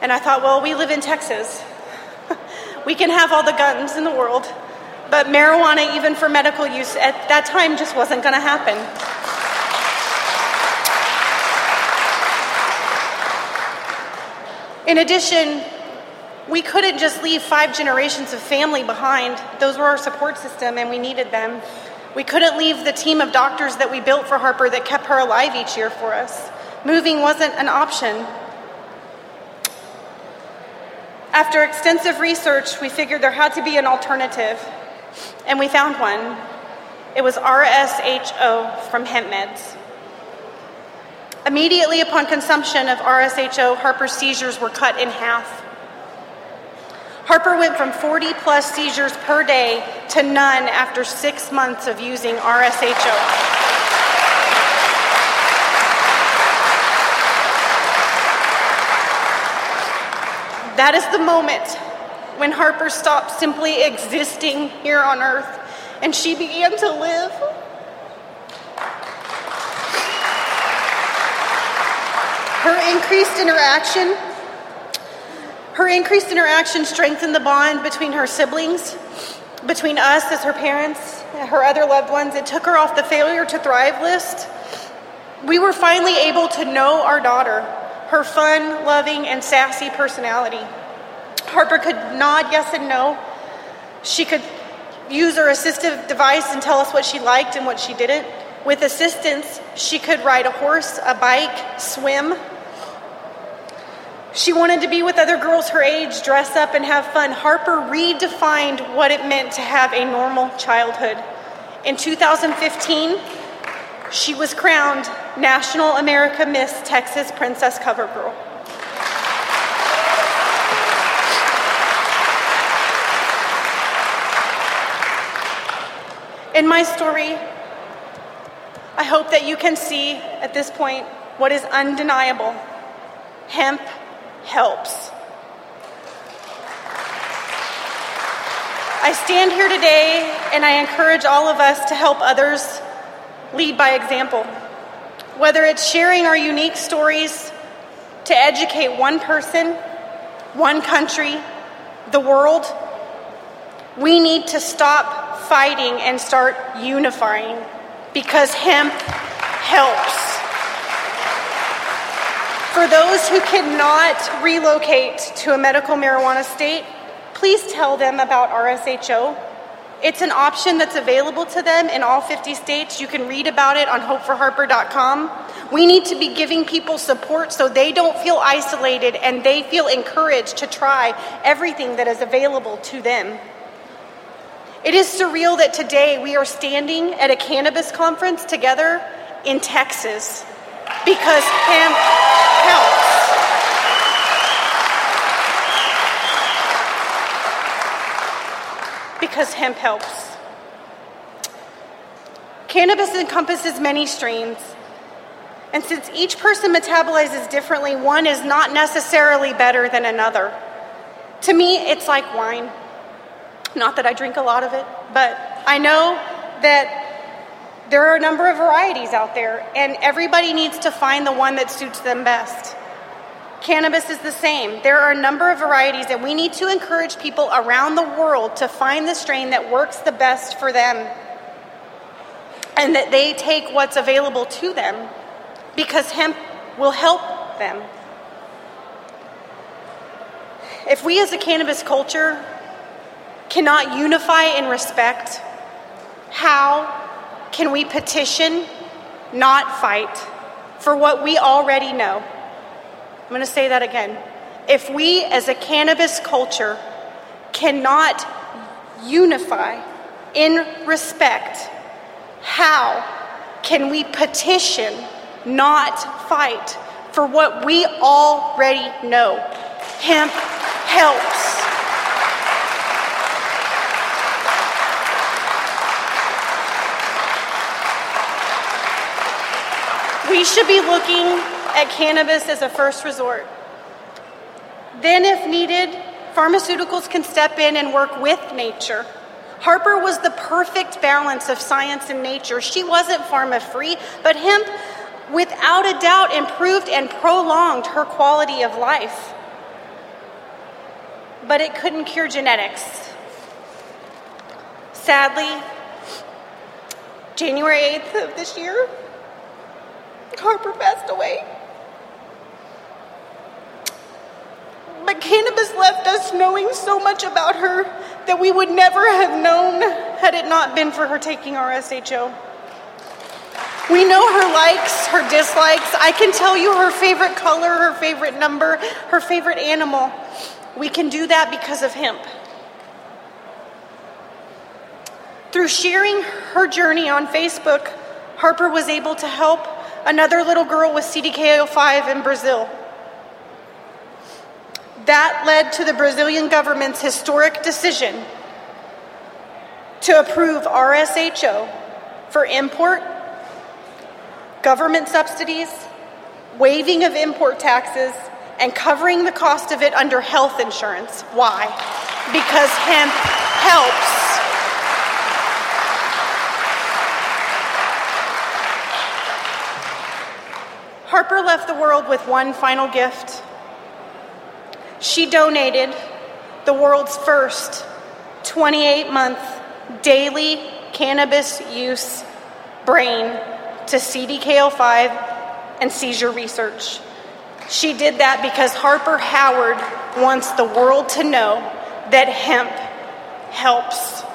And I thought, well, we live in Texas. we can have all the guns in the world, but marijuana, even for medical use, at that time just wasn't going to happen. In addition, we couldn't just leave five generations of family behind. Those were our support system, and we needed them. We couldn't leave the team of doctors that we built for Harper that kept her alive each year for us. Moving wasn't an option. After extensive research, we figured there had to be an alternative, and we found one. It was RSHO from hemp meds. Immediately upon consumption of RSHO, Harper's seizures were cut in half. Harper went from 40 plus seizures per day to none after six months of using RSHO. That is the moment when Harper stopped simply existing here on earth and she began to live. Her increased interaction, her increased interaction strengthened the bond between her siblings, between us as her parents, her other loved ones. It took her off the failure to thrive list. We were finally able to know our daughter, her fun, loving, and sassy personality. Harper could nod yes and no. She could use her assistive device and tell us what she liked and what she didn't. With assistance, she could ride a horse, a bike, swim. She wanted to be with other girls her age, dress up, and have fun. Harper redefined what it meant to have a normal childhood. In 2015, she was crowned National America Miss Texas Princess Cover Girl. In my story, I hope that you can see at this point what is undeniable. Hemp helps. I stand here today and I encourage all of us to help others lead by example. Whether it's sharing our unique stories to educate one person, one country, the world, we need to stop fighting and start unifying because hemp helps. For those who cannot relocate to a medical marijuana state, please tell them about RSHO. It's an option that's available to them in all 50 states. You can read about it on hopeforharper.com. We need to be giving people support so they don't feel isolated and they feel encouraged to try everything that is available to them. It is surreal that today we are standing at a cannabis conference together in Texas because hemp helps. Because hemp helps. Cannabis encompasses many strains. And since each person metabolizes differently, one is not necessarily better than another. To me, it's like wine. Not that I drink a lot of it, but I know that there are a number of varieties out there, and everybody needs to find the one that suits them best. Cannabis is the same. There are a number of varieties, and we need to encourage people around the world to find the strain that works the best for them and that they take what's available to them because hemp will help them. If we as a cannabis culture cannot unify in respect, How can we petition, not fight, for what we already know? I'm going to say that again. If we as a cannabis culture cannot unify in respect, how can we petition, not fight, for what we already know? Hemp helps. We should be looking at cannabis as a first resort. Then, if needed, pharmaceuticals can step in and work with nature. Harper was the perfect balance of science and nature. She wasn't pharma free, but hemp, without a doubt, improved and prolonged her quality of life. But it couldn't cure genetics. Sadly, January 8th of this year, Harper passed away. But cannabis left us knowing so much about her that we would never have known had it not been for her taking RSHO. We know her likes, her dislikes. I can tell you her favorite color, her favorite number, her favorite animal. We can do that because of hemp. Through sharing her journey on Facebook, Harper was able to help another little girl with CDKL5 in Brazil. That led to the Brazilian government's historic decision to approve RSHO for import, government subsidies, waiving of import taxes, and covering the cost of it under health insurance. Why? Because hemp helps. Harper left the world with one final gift. She donated the world's first 28 month daily cannabis use brain to CDKL5 and seizure research. She did that because Harper Howard wants the world to know that hemp helps.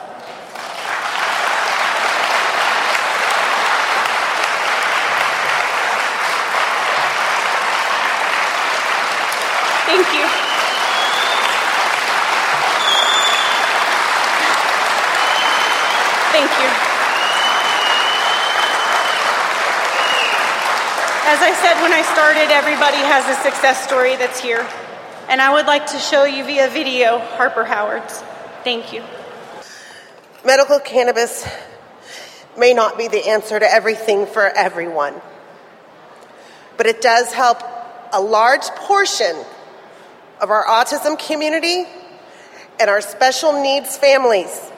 Thank you. Thank you. As I said when I started, everybody has a success story that's here. And I would like to show you via video Harper Howard's. Thank you. Medical cannabis may not be the answer to everything for everyone, but it does help a large portion of our autism community and our special needs families.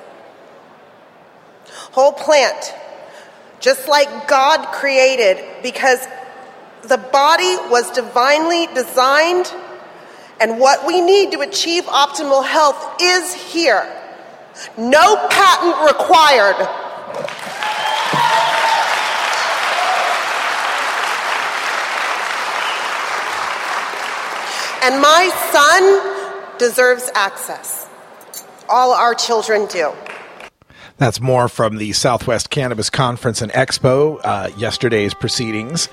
Whole plant, just like God created, because the body was divinely designed, and what we need to achieve optimal health is here. No patent required. And my son deserves access. All our children do. That's more from the Southwest Cannabis Conference and Expo, uh, yesterday's proceedings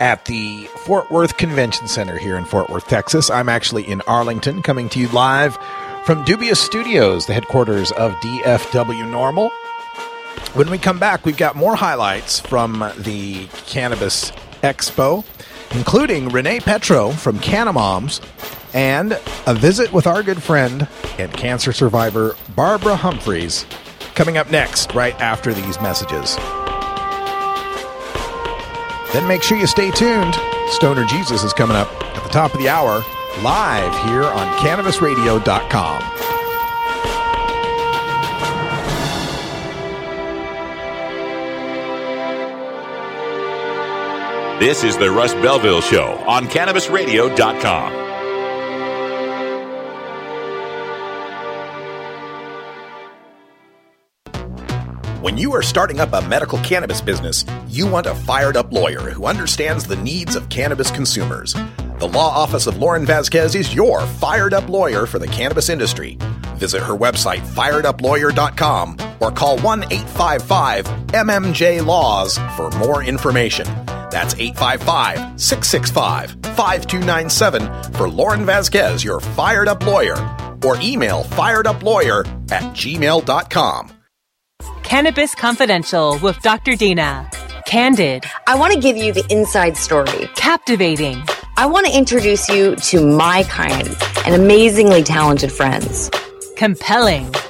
at the Fort Worth Convention Center here in Fort Worth, Texas. I'm actually in Arlington, coming to you live from Dubious Studios, the headquarters of DFW NORML. When we come back, we've got more highlights from the Cannabis Expo, including Renee Petro from Canamoms and a visit with our good friend and cancer survivor Barbara Humphreys coming up next, right after these messages. Then make sure you stay tuned. Stoner Jesus is coming up at the top of the hour, live here on CannabisRadio.com. This is the Russ Belville Show on CannabisRadio.com. When you are starting up a medical cannabis business, you want a fired up lawyer who understands the needs of cannabis consumers. The law office of Lauren Vasquez is your fired up lawyer for the cannabis industry. Visit her website, firedupLawyer.com, or call 1 855 MMJ Laws for more information. That's 855 665 5297 for Lauren Vasquez, your fired up lawyer, or email firedupLawyer at gmail.com. Cannabis Confidential with Dr. Dina. Candid. I want to give you the inside story. Captivating. I want to introduce you to my kind and amazingly talented friends. Compelling.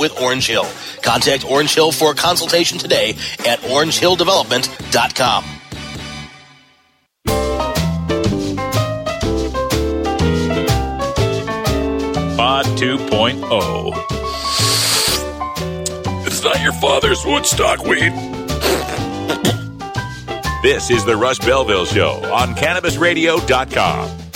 with Orange Hill. Contact Orange Hill for a consultation today at orangehilldevelopment.com. Pod 2.0. It's not your father's Woodstock weed. This is the Russ Belville Show on CannabisRadio.com.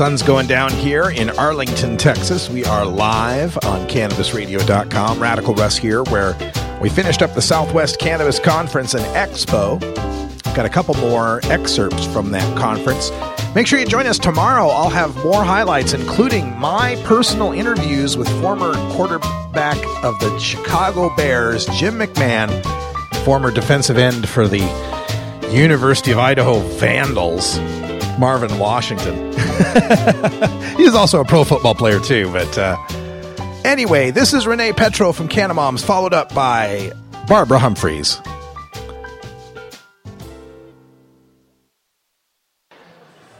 Sun's going down here in Arlington, Texas. We are live on CannabisRadio.com. Radical Russ here, where we finished up the Southwest Cannabis Conference and Expo. Got a couple more excerpts from that conference. Make sure you join us tomorrow. I'll have more highlights, including my personal interviews with former quarterback of the Chicago Bears, Jim McMahon, former defensive end for the University of Idaho Vandals, Marvin Washington. He's also a pro football player, too. But uh, anyway, this is Renee Petro from Canamoms, followed up by Barbara Humphreys.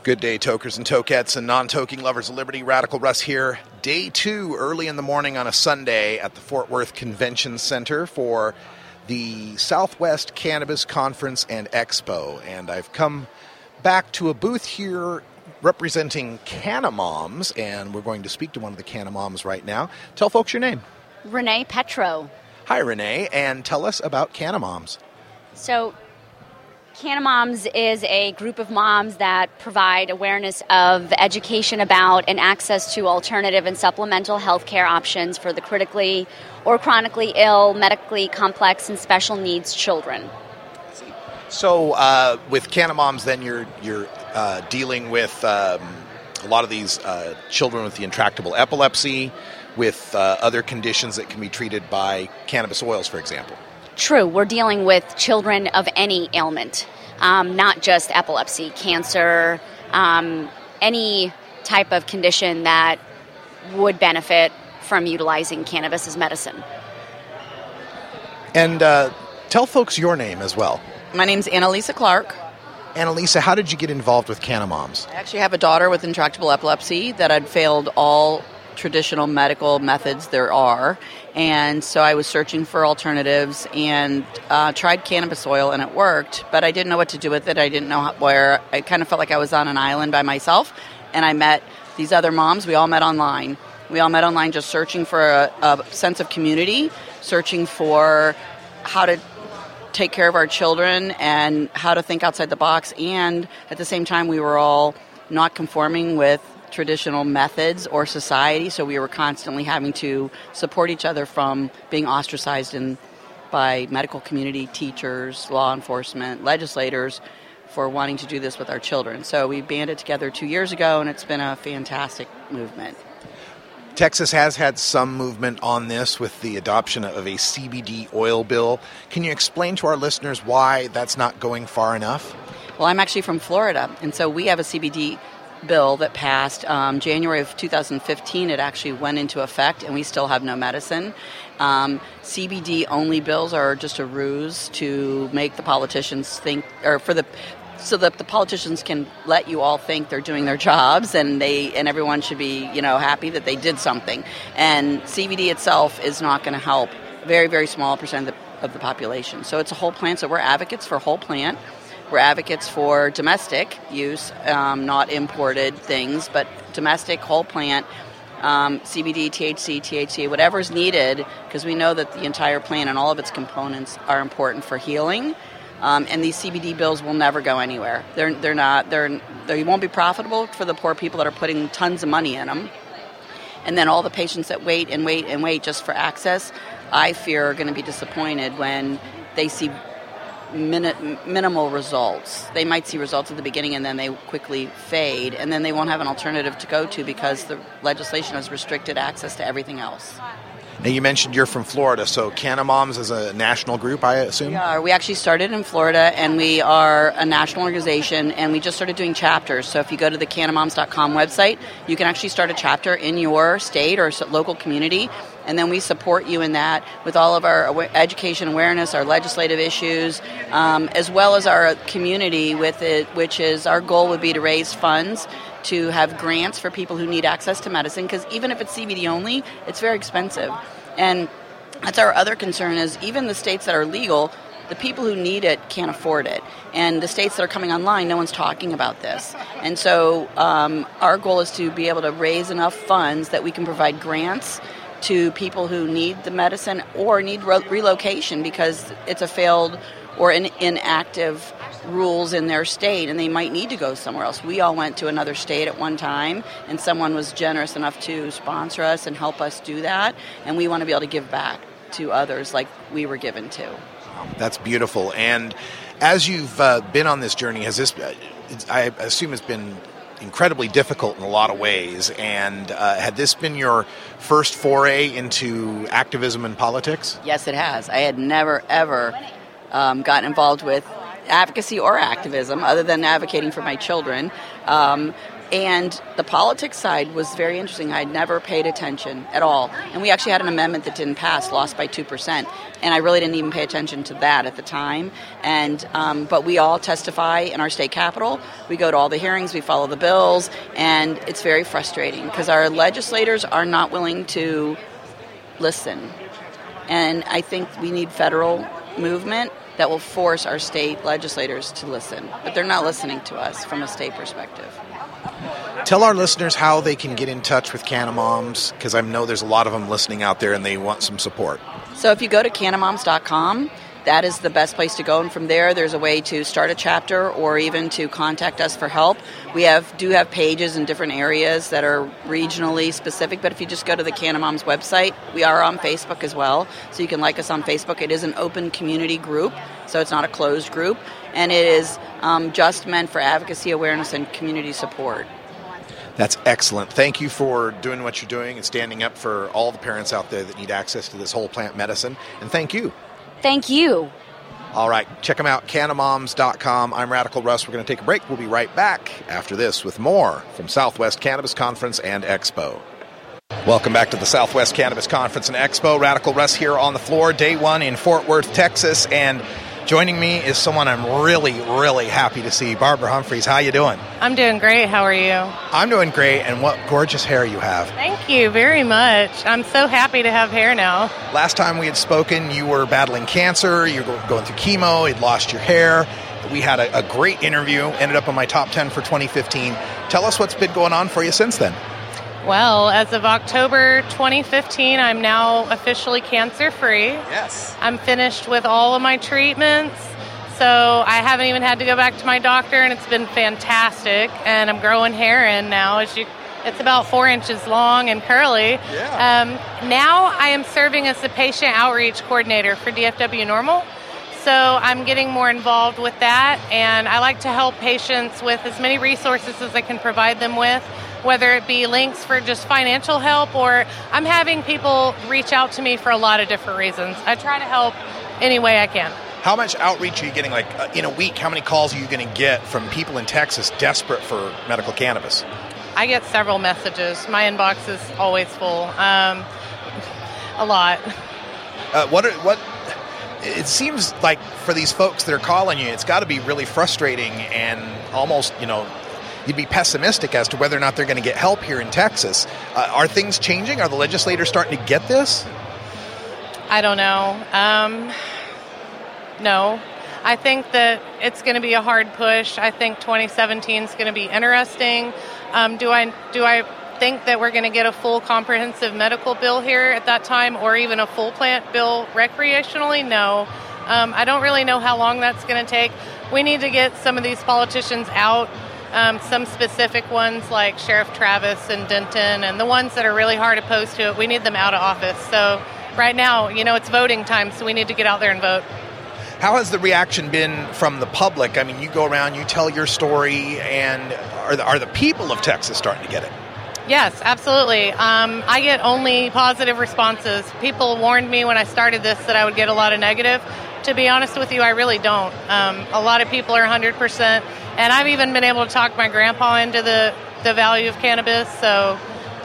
Good day, tokers and tokettes and non toking lovers of liberty. Radical Russ here. Day two, early in the morning on a Sunday at the Fort Worth Convention Center for the Southwest Cannabis Conference and Expo. And I've come back to a booth here representing Canamoms, and we're going to speak to one of the Canamoms right now. Tell folks your name. Renee Petro. Hi, Renee, and tell us about Canamoms. So, Canna Moms is a group of moms that provide awareness of education about and access to alternative and supplemental health care options for the critically or chronically ill, medically complex, and special needs children. So, uh, with Canamoms, then you're you're uh, dealing with um, a lot of these uh, children with the intractable epilepsy, with uh, other conditions that can be treated by cannabis oils, for example. True, we're dealing with children of any ailment, um, not just epilepsy, cancer, um, any type of condition that would benefit from utilizing cannabis as medicine. And uh, tell folks your name as well. My name's Annalisa Clark. Annalisa, how did you get involved with Canamoms? I actually have a daughter with intractable epilepsy that had failed all traditional medical methods there are. And so I was searching for alternatives and uh, tried cannabis oil and it worked, but I didn't know what to do with it. I didn't know how, where. I kind of felt like I was on an island by myself. And I met these other moms. We all met online. We all met online just searching for a, a sense of community, searching for how to take care of our children and how to think outside the box. And at the same time, we were all not conforming with traditional methods or society, so we were constantly having to support each other from being ostracized in, by medical community, teachers, law enforcement, legislators for wanting to do this with our children. So we banded together two years ago, and it's been a fantastic movement. Texas has had some movement on this with the adoption of a CBD oil bill. Can you explain to our listeners why that's not going far enough? Well, I'm actually from Florida, and so we have a CBD bill that passed um, January of 2015. It actually went into effect, and we still have no medicine. Um, CBD only bills are just a ruse to make the politicians think, or for the so that the politicians can let you all think they're doing their jobs and they and everyone should be you know happy that they did something. And CBD itself is not going to help very very small percent of the, of the population. So it's a whole plant so we're advocates for whole plant. We're advocates for domestic use um, not imported things but domestic whole plant um, CBD, THC, THC, whatever's needed, because we know that the entire plant and all of its components are important for healing. Um, and these CBD bills will never go anywhere. They're, they're not, they're, they won't be profitable for the poor people that are putting tons of money in them. And then all the patients that wait and wait and wait just for access, I fear are going to be disappointed when they see min- minimal results. They might see results at the beginning and then they quickly fade, and then they won't have an alternative to go to because the legislation has restricted access to everything else. Now you mentioned you're from Florida, so Canna Moms is a national group, I assume. We are. We actually started in Florida, and we are a national organization, and we just started doing chapters. So if you go to the cannamoms.com website, you can actually start a chapter in your state or local community, and then we support you in that with all of our education awareness, our legislative issues, um, as well as our community with it, which is our goal would be to raise funds to have grants for people who need access to medicine because even if it's CBD only, it's very expensive. And that's our other concern is even the states that are legal, the people who need it can't afford it. And the states that are coming online, no one's talking about this. And so um, our goal is to be able to raise enough funds that we can provide grants to people who need the medicine or need re- relocation because it's a failed or an inactive rules in their state and they might need to go somewhere else. We all went to another state at one time and someone was generous enough to sponsor us and help us do that and we want to be able to give back to others like we were given to. That's beautiful. And as you've uh, been on this journey, has this, uh, I assume it's been incredibly difficult in a lot of ways. And uh, had this been your first foray into activism and politics? Yes, it has. I had never, ever um, gotten involved with advocacy or activism other than advocating for my children. Um, and the politics side was very interesting. I'd never paid attention at all. And we actually had an amendment that didn't pass, lost by 2%. And I really didn't even pay attention to that at the time. And, um, but we all testify in our state capitol. We go to all the hearings, we follow the bills, and it's very frustrating because our legislators are not willing to listen. And I think we need federal movement that will force our state legislators to listen. But they're not listening to us from a state perspective. Tell our listeners how they can get in touch with Canna Moms, because I know there's a lot of them listening out there and they want some support. So if you go to cannamoms.com, that is the best place to go. And from there, there's a way to start a chapter or even to contact us for help. We have do have pages in different areas that are regionally specific, but if you just go to the Canna Moms website, we are on Facebook as well. So you can like us on Facebook. It is an open community group, so it's not a closed group, and it is um, just meant for advocacy, awareness, and community support. That's excellent. Thank you for doing what you're doing and standing up for all the parents out there that need access to this whole plant medicine. And thank you. Thank you. All right, check them out, cannamoms.com. I'm Radical Russ. We're going to take a break. We'll be right back after this with more from Southwest Cannabis Conference and Expo. Welcome back to the Southwest Cannabis Conference and Expo. Radical Russ here on the floor, day one in Fort Worth, Texas, and joining me is someone I'm really, really happy to see, Barbara Humphreys. How you doing? I'm doing great. How are you? I'm doing great, and what gorgeous hair you have. Thank you very much. I'm so happy to have hair now. Last time we had spoken, you were battling cancer, you were going through chemo, you'd lost your hair. We had a, a great interview, ended up on my top 10 for 2015. Tell us what's been going on for you since then. Well, as of October 2015, I'm now officially cancer free. Yes. I'm finished with all of my treatments. So I haven't even had to go back to my doctor, and it's been fantastic. And I'm growing hair in now. As you, it's about four inches long and curly. Yeah. Um, now I am serving as the patient outreach coordinator for DFW NORML. So I'm getting more involved with that, and I like to help patients with as many resources as I can provide them with, whether it be links for just financial help or I'm having people reach out to me for a lot of different reasons. I try to help any way I can. How much outreach are you getting? Like uh, in a week, how many calls are you going to get from people in Texas desperate for medical cannabis? I get several messages. My inbox is always full. Um, a lot. Uh, what are, what? It seems like for these folks that are calling you, it's got to be really frustrating and almost, you know, you'd be pessimistic as to whether or not they're going to get help here in Texas. Uh, are things changing? Are the legislators starting to get this? I don't know. Um, no. I think that it's going to be a hard push. I think 2017 is going to be interesting. Um, do I do I think that we're going to get a full comprehensive medical bill here at that time, or even a full plant bill recreationally? No. Um, I don't really know how long that's going to take. We need to get some of these politicians out. Um, some specific ones like Sheriff Travis and Denton, and the ones that are really hard opposed to it, we need them out of office. So, right now, you know, it's voting time, so we need to get out there and vote. How has the reaction been from the public? I mean, you go around, you tell your story, and are the, are the people of Texas starting to get it? Yes, absolutely. Um, I get only positive responses. People warned me when I started this that I would get a lot of negative. To be honest with you, I really don't. Um, a lot of people are 100%, and I've even been able to talk my grandpa into the, the value of cannabis. So,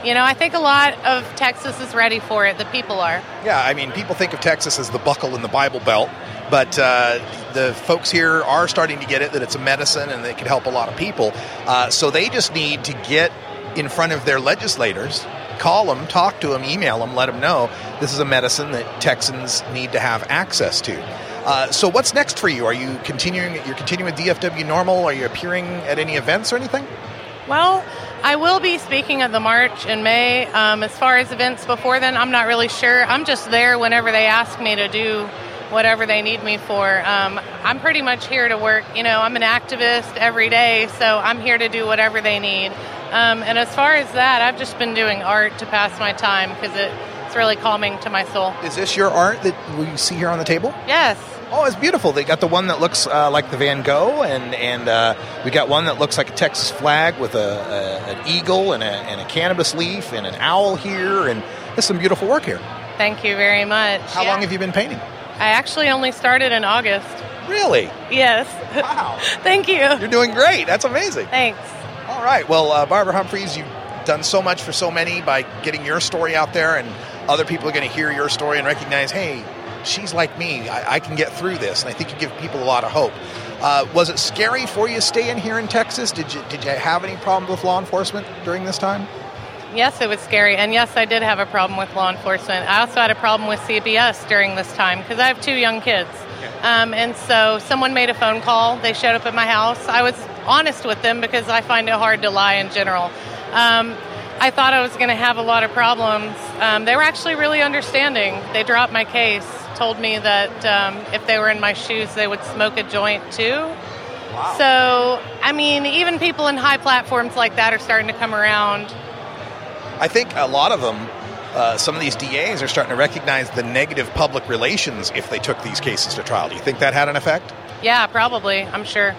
you know, I think a lot of Texas is ready for it. The people are. Yeah, I mean, people think of Texas as the buckle in the Bible Belt, but uh, the folks here are starting to get it that it's a medicine and it can help a lot of people. Uh, so they just need to get in front of their legislators, call them, talk to them, email them, let them know this is a medicine that Texans need to have access to. Uh, so what's next for you? Are you continuing? You're continuing with DFW NORML? Are you appearing at any events or anything? Well, I will be speaking at the March in May. Um, as far as events before then, I'm not really sure. I'm just there whenever they ask me to do whatever they need me for. Um, I'm pretty much here to work. You know, I'm an activist every day, so I'm here to do whatever they need. Um, and as far as that, I've just been doing art to pass my time because it, it's really calming to my soul. Is this your art that we see here on the table? Yes. Oh, it's beautiful. They got the one that looks uh, like the Van Gogh, and and uh, we got one that looks like a Texas flag with a, a an eagle and a, and a cannabis leaf and an owl here, and there's some beautiful work here. Thank you very much. How long have you been painting? I actually only started in August. Really? Yes. Wow. Thank you. You're doing great. That's amazing. Thanks. All right. Well, uh, Barbara Humphreys, you've done so much for so many by getting your story out there, and other people are going to hear your story and recognize, hey, she's like me. I, I can get through this, and I think you give people a lot of hope. Uh, was it scary for you staying here in Texas? Did you did you have any problems with law enforcement during this time? Yes, it was scary. And yes, I did have a problem with law enforcement. I also had a problem with CPS during this time because I have two young kids. Um, and so someone made a phone call. They showed up at my house. I was honest with them because I find it hard to lie in general. Um, I thought I was going to have a lot of problems. Um, they were actually really understanding. They dropped my case, told me that um, if they were in my shoes, they would smoke a joint too. So, I mean, even people in high platforms like that are starting to come around. I think a lot of them, uh, some of these DAs are starting to recognize the negative public relations if they took these cases to trial. Do you think that had an effect? Yeah, probably. I'm sure.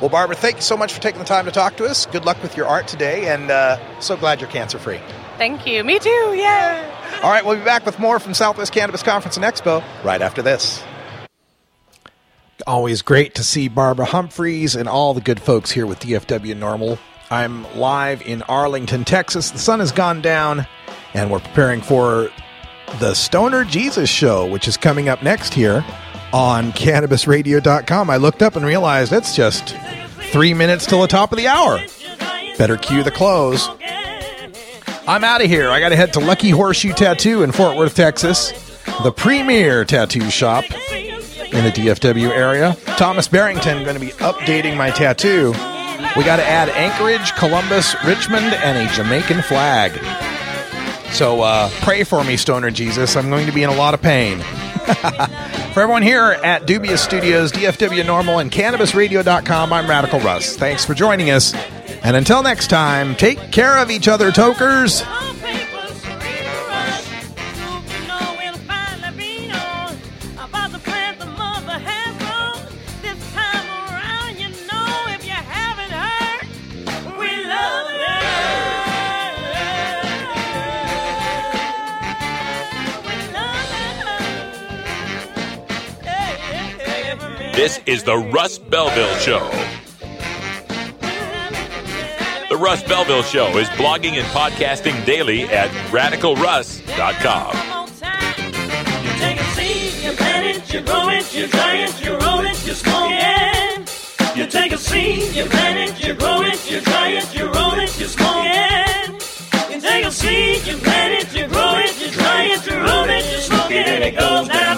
Well, Barbara, thank you so much for taking the time to talk to us. Good luck with your art today, and uh, so glad you're cancer free. Thank you. Me too. Yay. All right, we'll be back with more from Southwest Cannabis Conference and Expo right after this. Always great to see Barbara Humphreys and all the good folks here with DFW NORML. I'm live in Arlington, Texas. The sun has gone down, and we're preparing for the Stoner Jesus Show, which is coming up next here on CannabisRadio.com. I looked up and realized it's just three minutes till the top of the hour. Better cue the close. I'm out of here. I got to head to Lucky Horseshoe Tattoo in Fort Worth, Texas, the premier tattoo shop in the DFW area. Thomas Barrington going to be updating my tattoo. We got to add Anchorage, Columbus, Richmond, and a Jamaican flag. So uh, pray for me, Stoner Jesus. I'm going to be in a lot of pain. for everyone here at Dubious Studios, DFW NORML, and CannabisRadio.com, I'm Radical Russ. Thanks for joining us. And until next time, take care of each other, tokers. This is the Russ Belville Show. The Russ Belville Show is blogging and podcasting daily at radicalruss.com. You take a seed, you plant it, you grow it, you it, you roll it, you smoke it. You take a seed, you plant it, you grow it, you it, you roll it, you smoke it. You take a seed, you plant it, you grow it, you it, you roll it, you smoke it, and it goes down.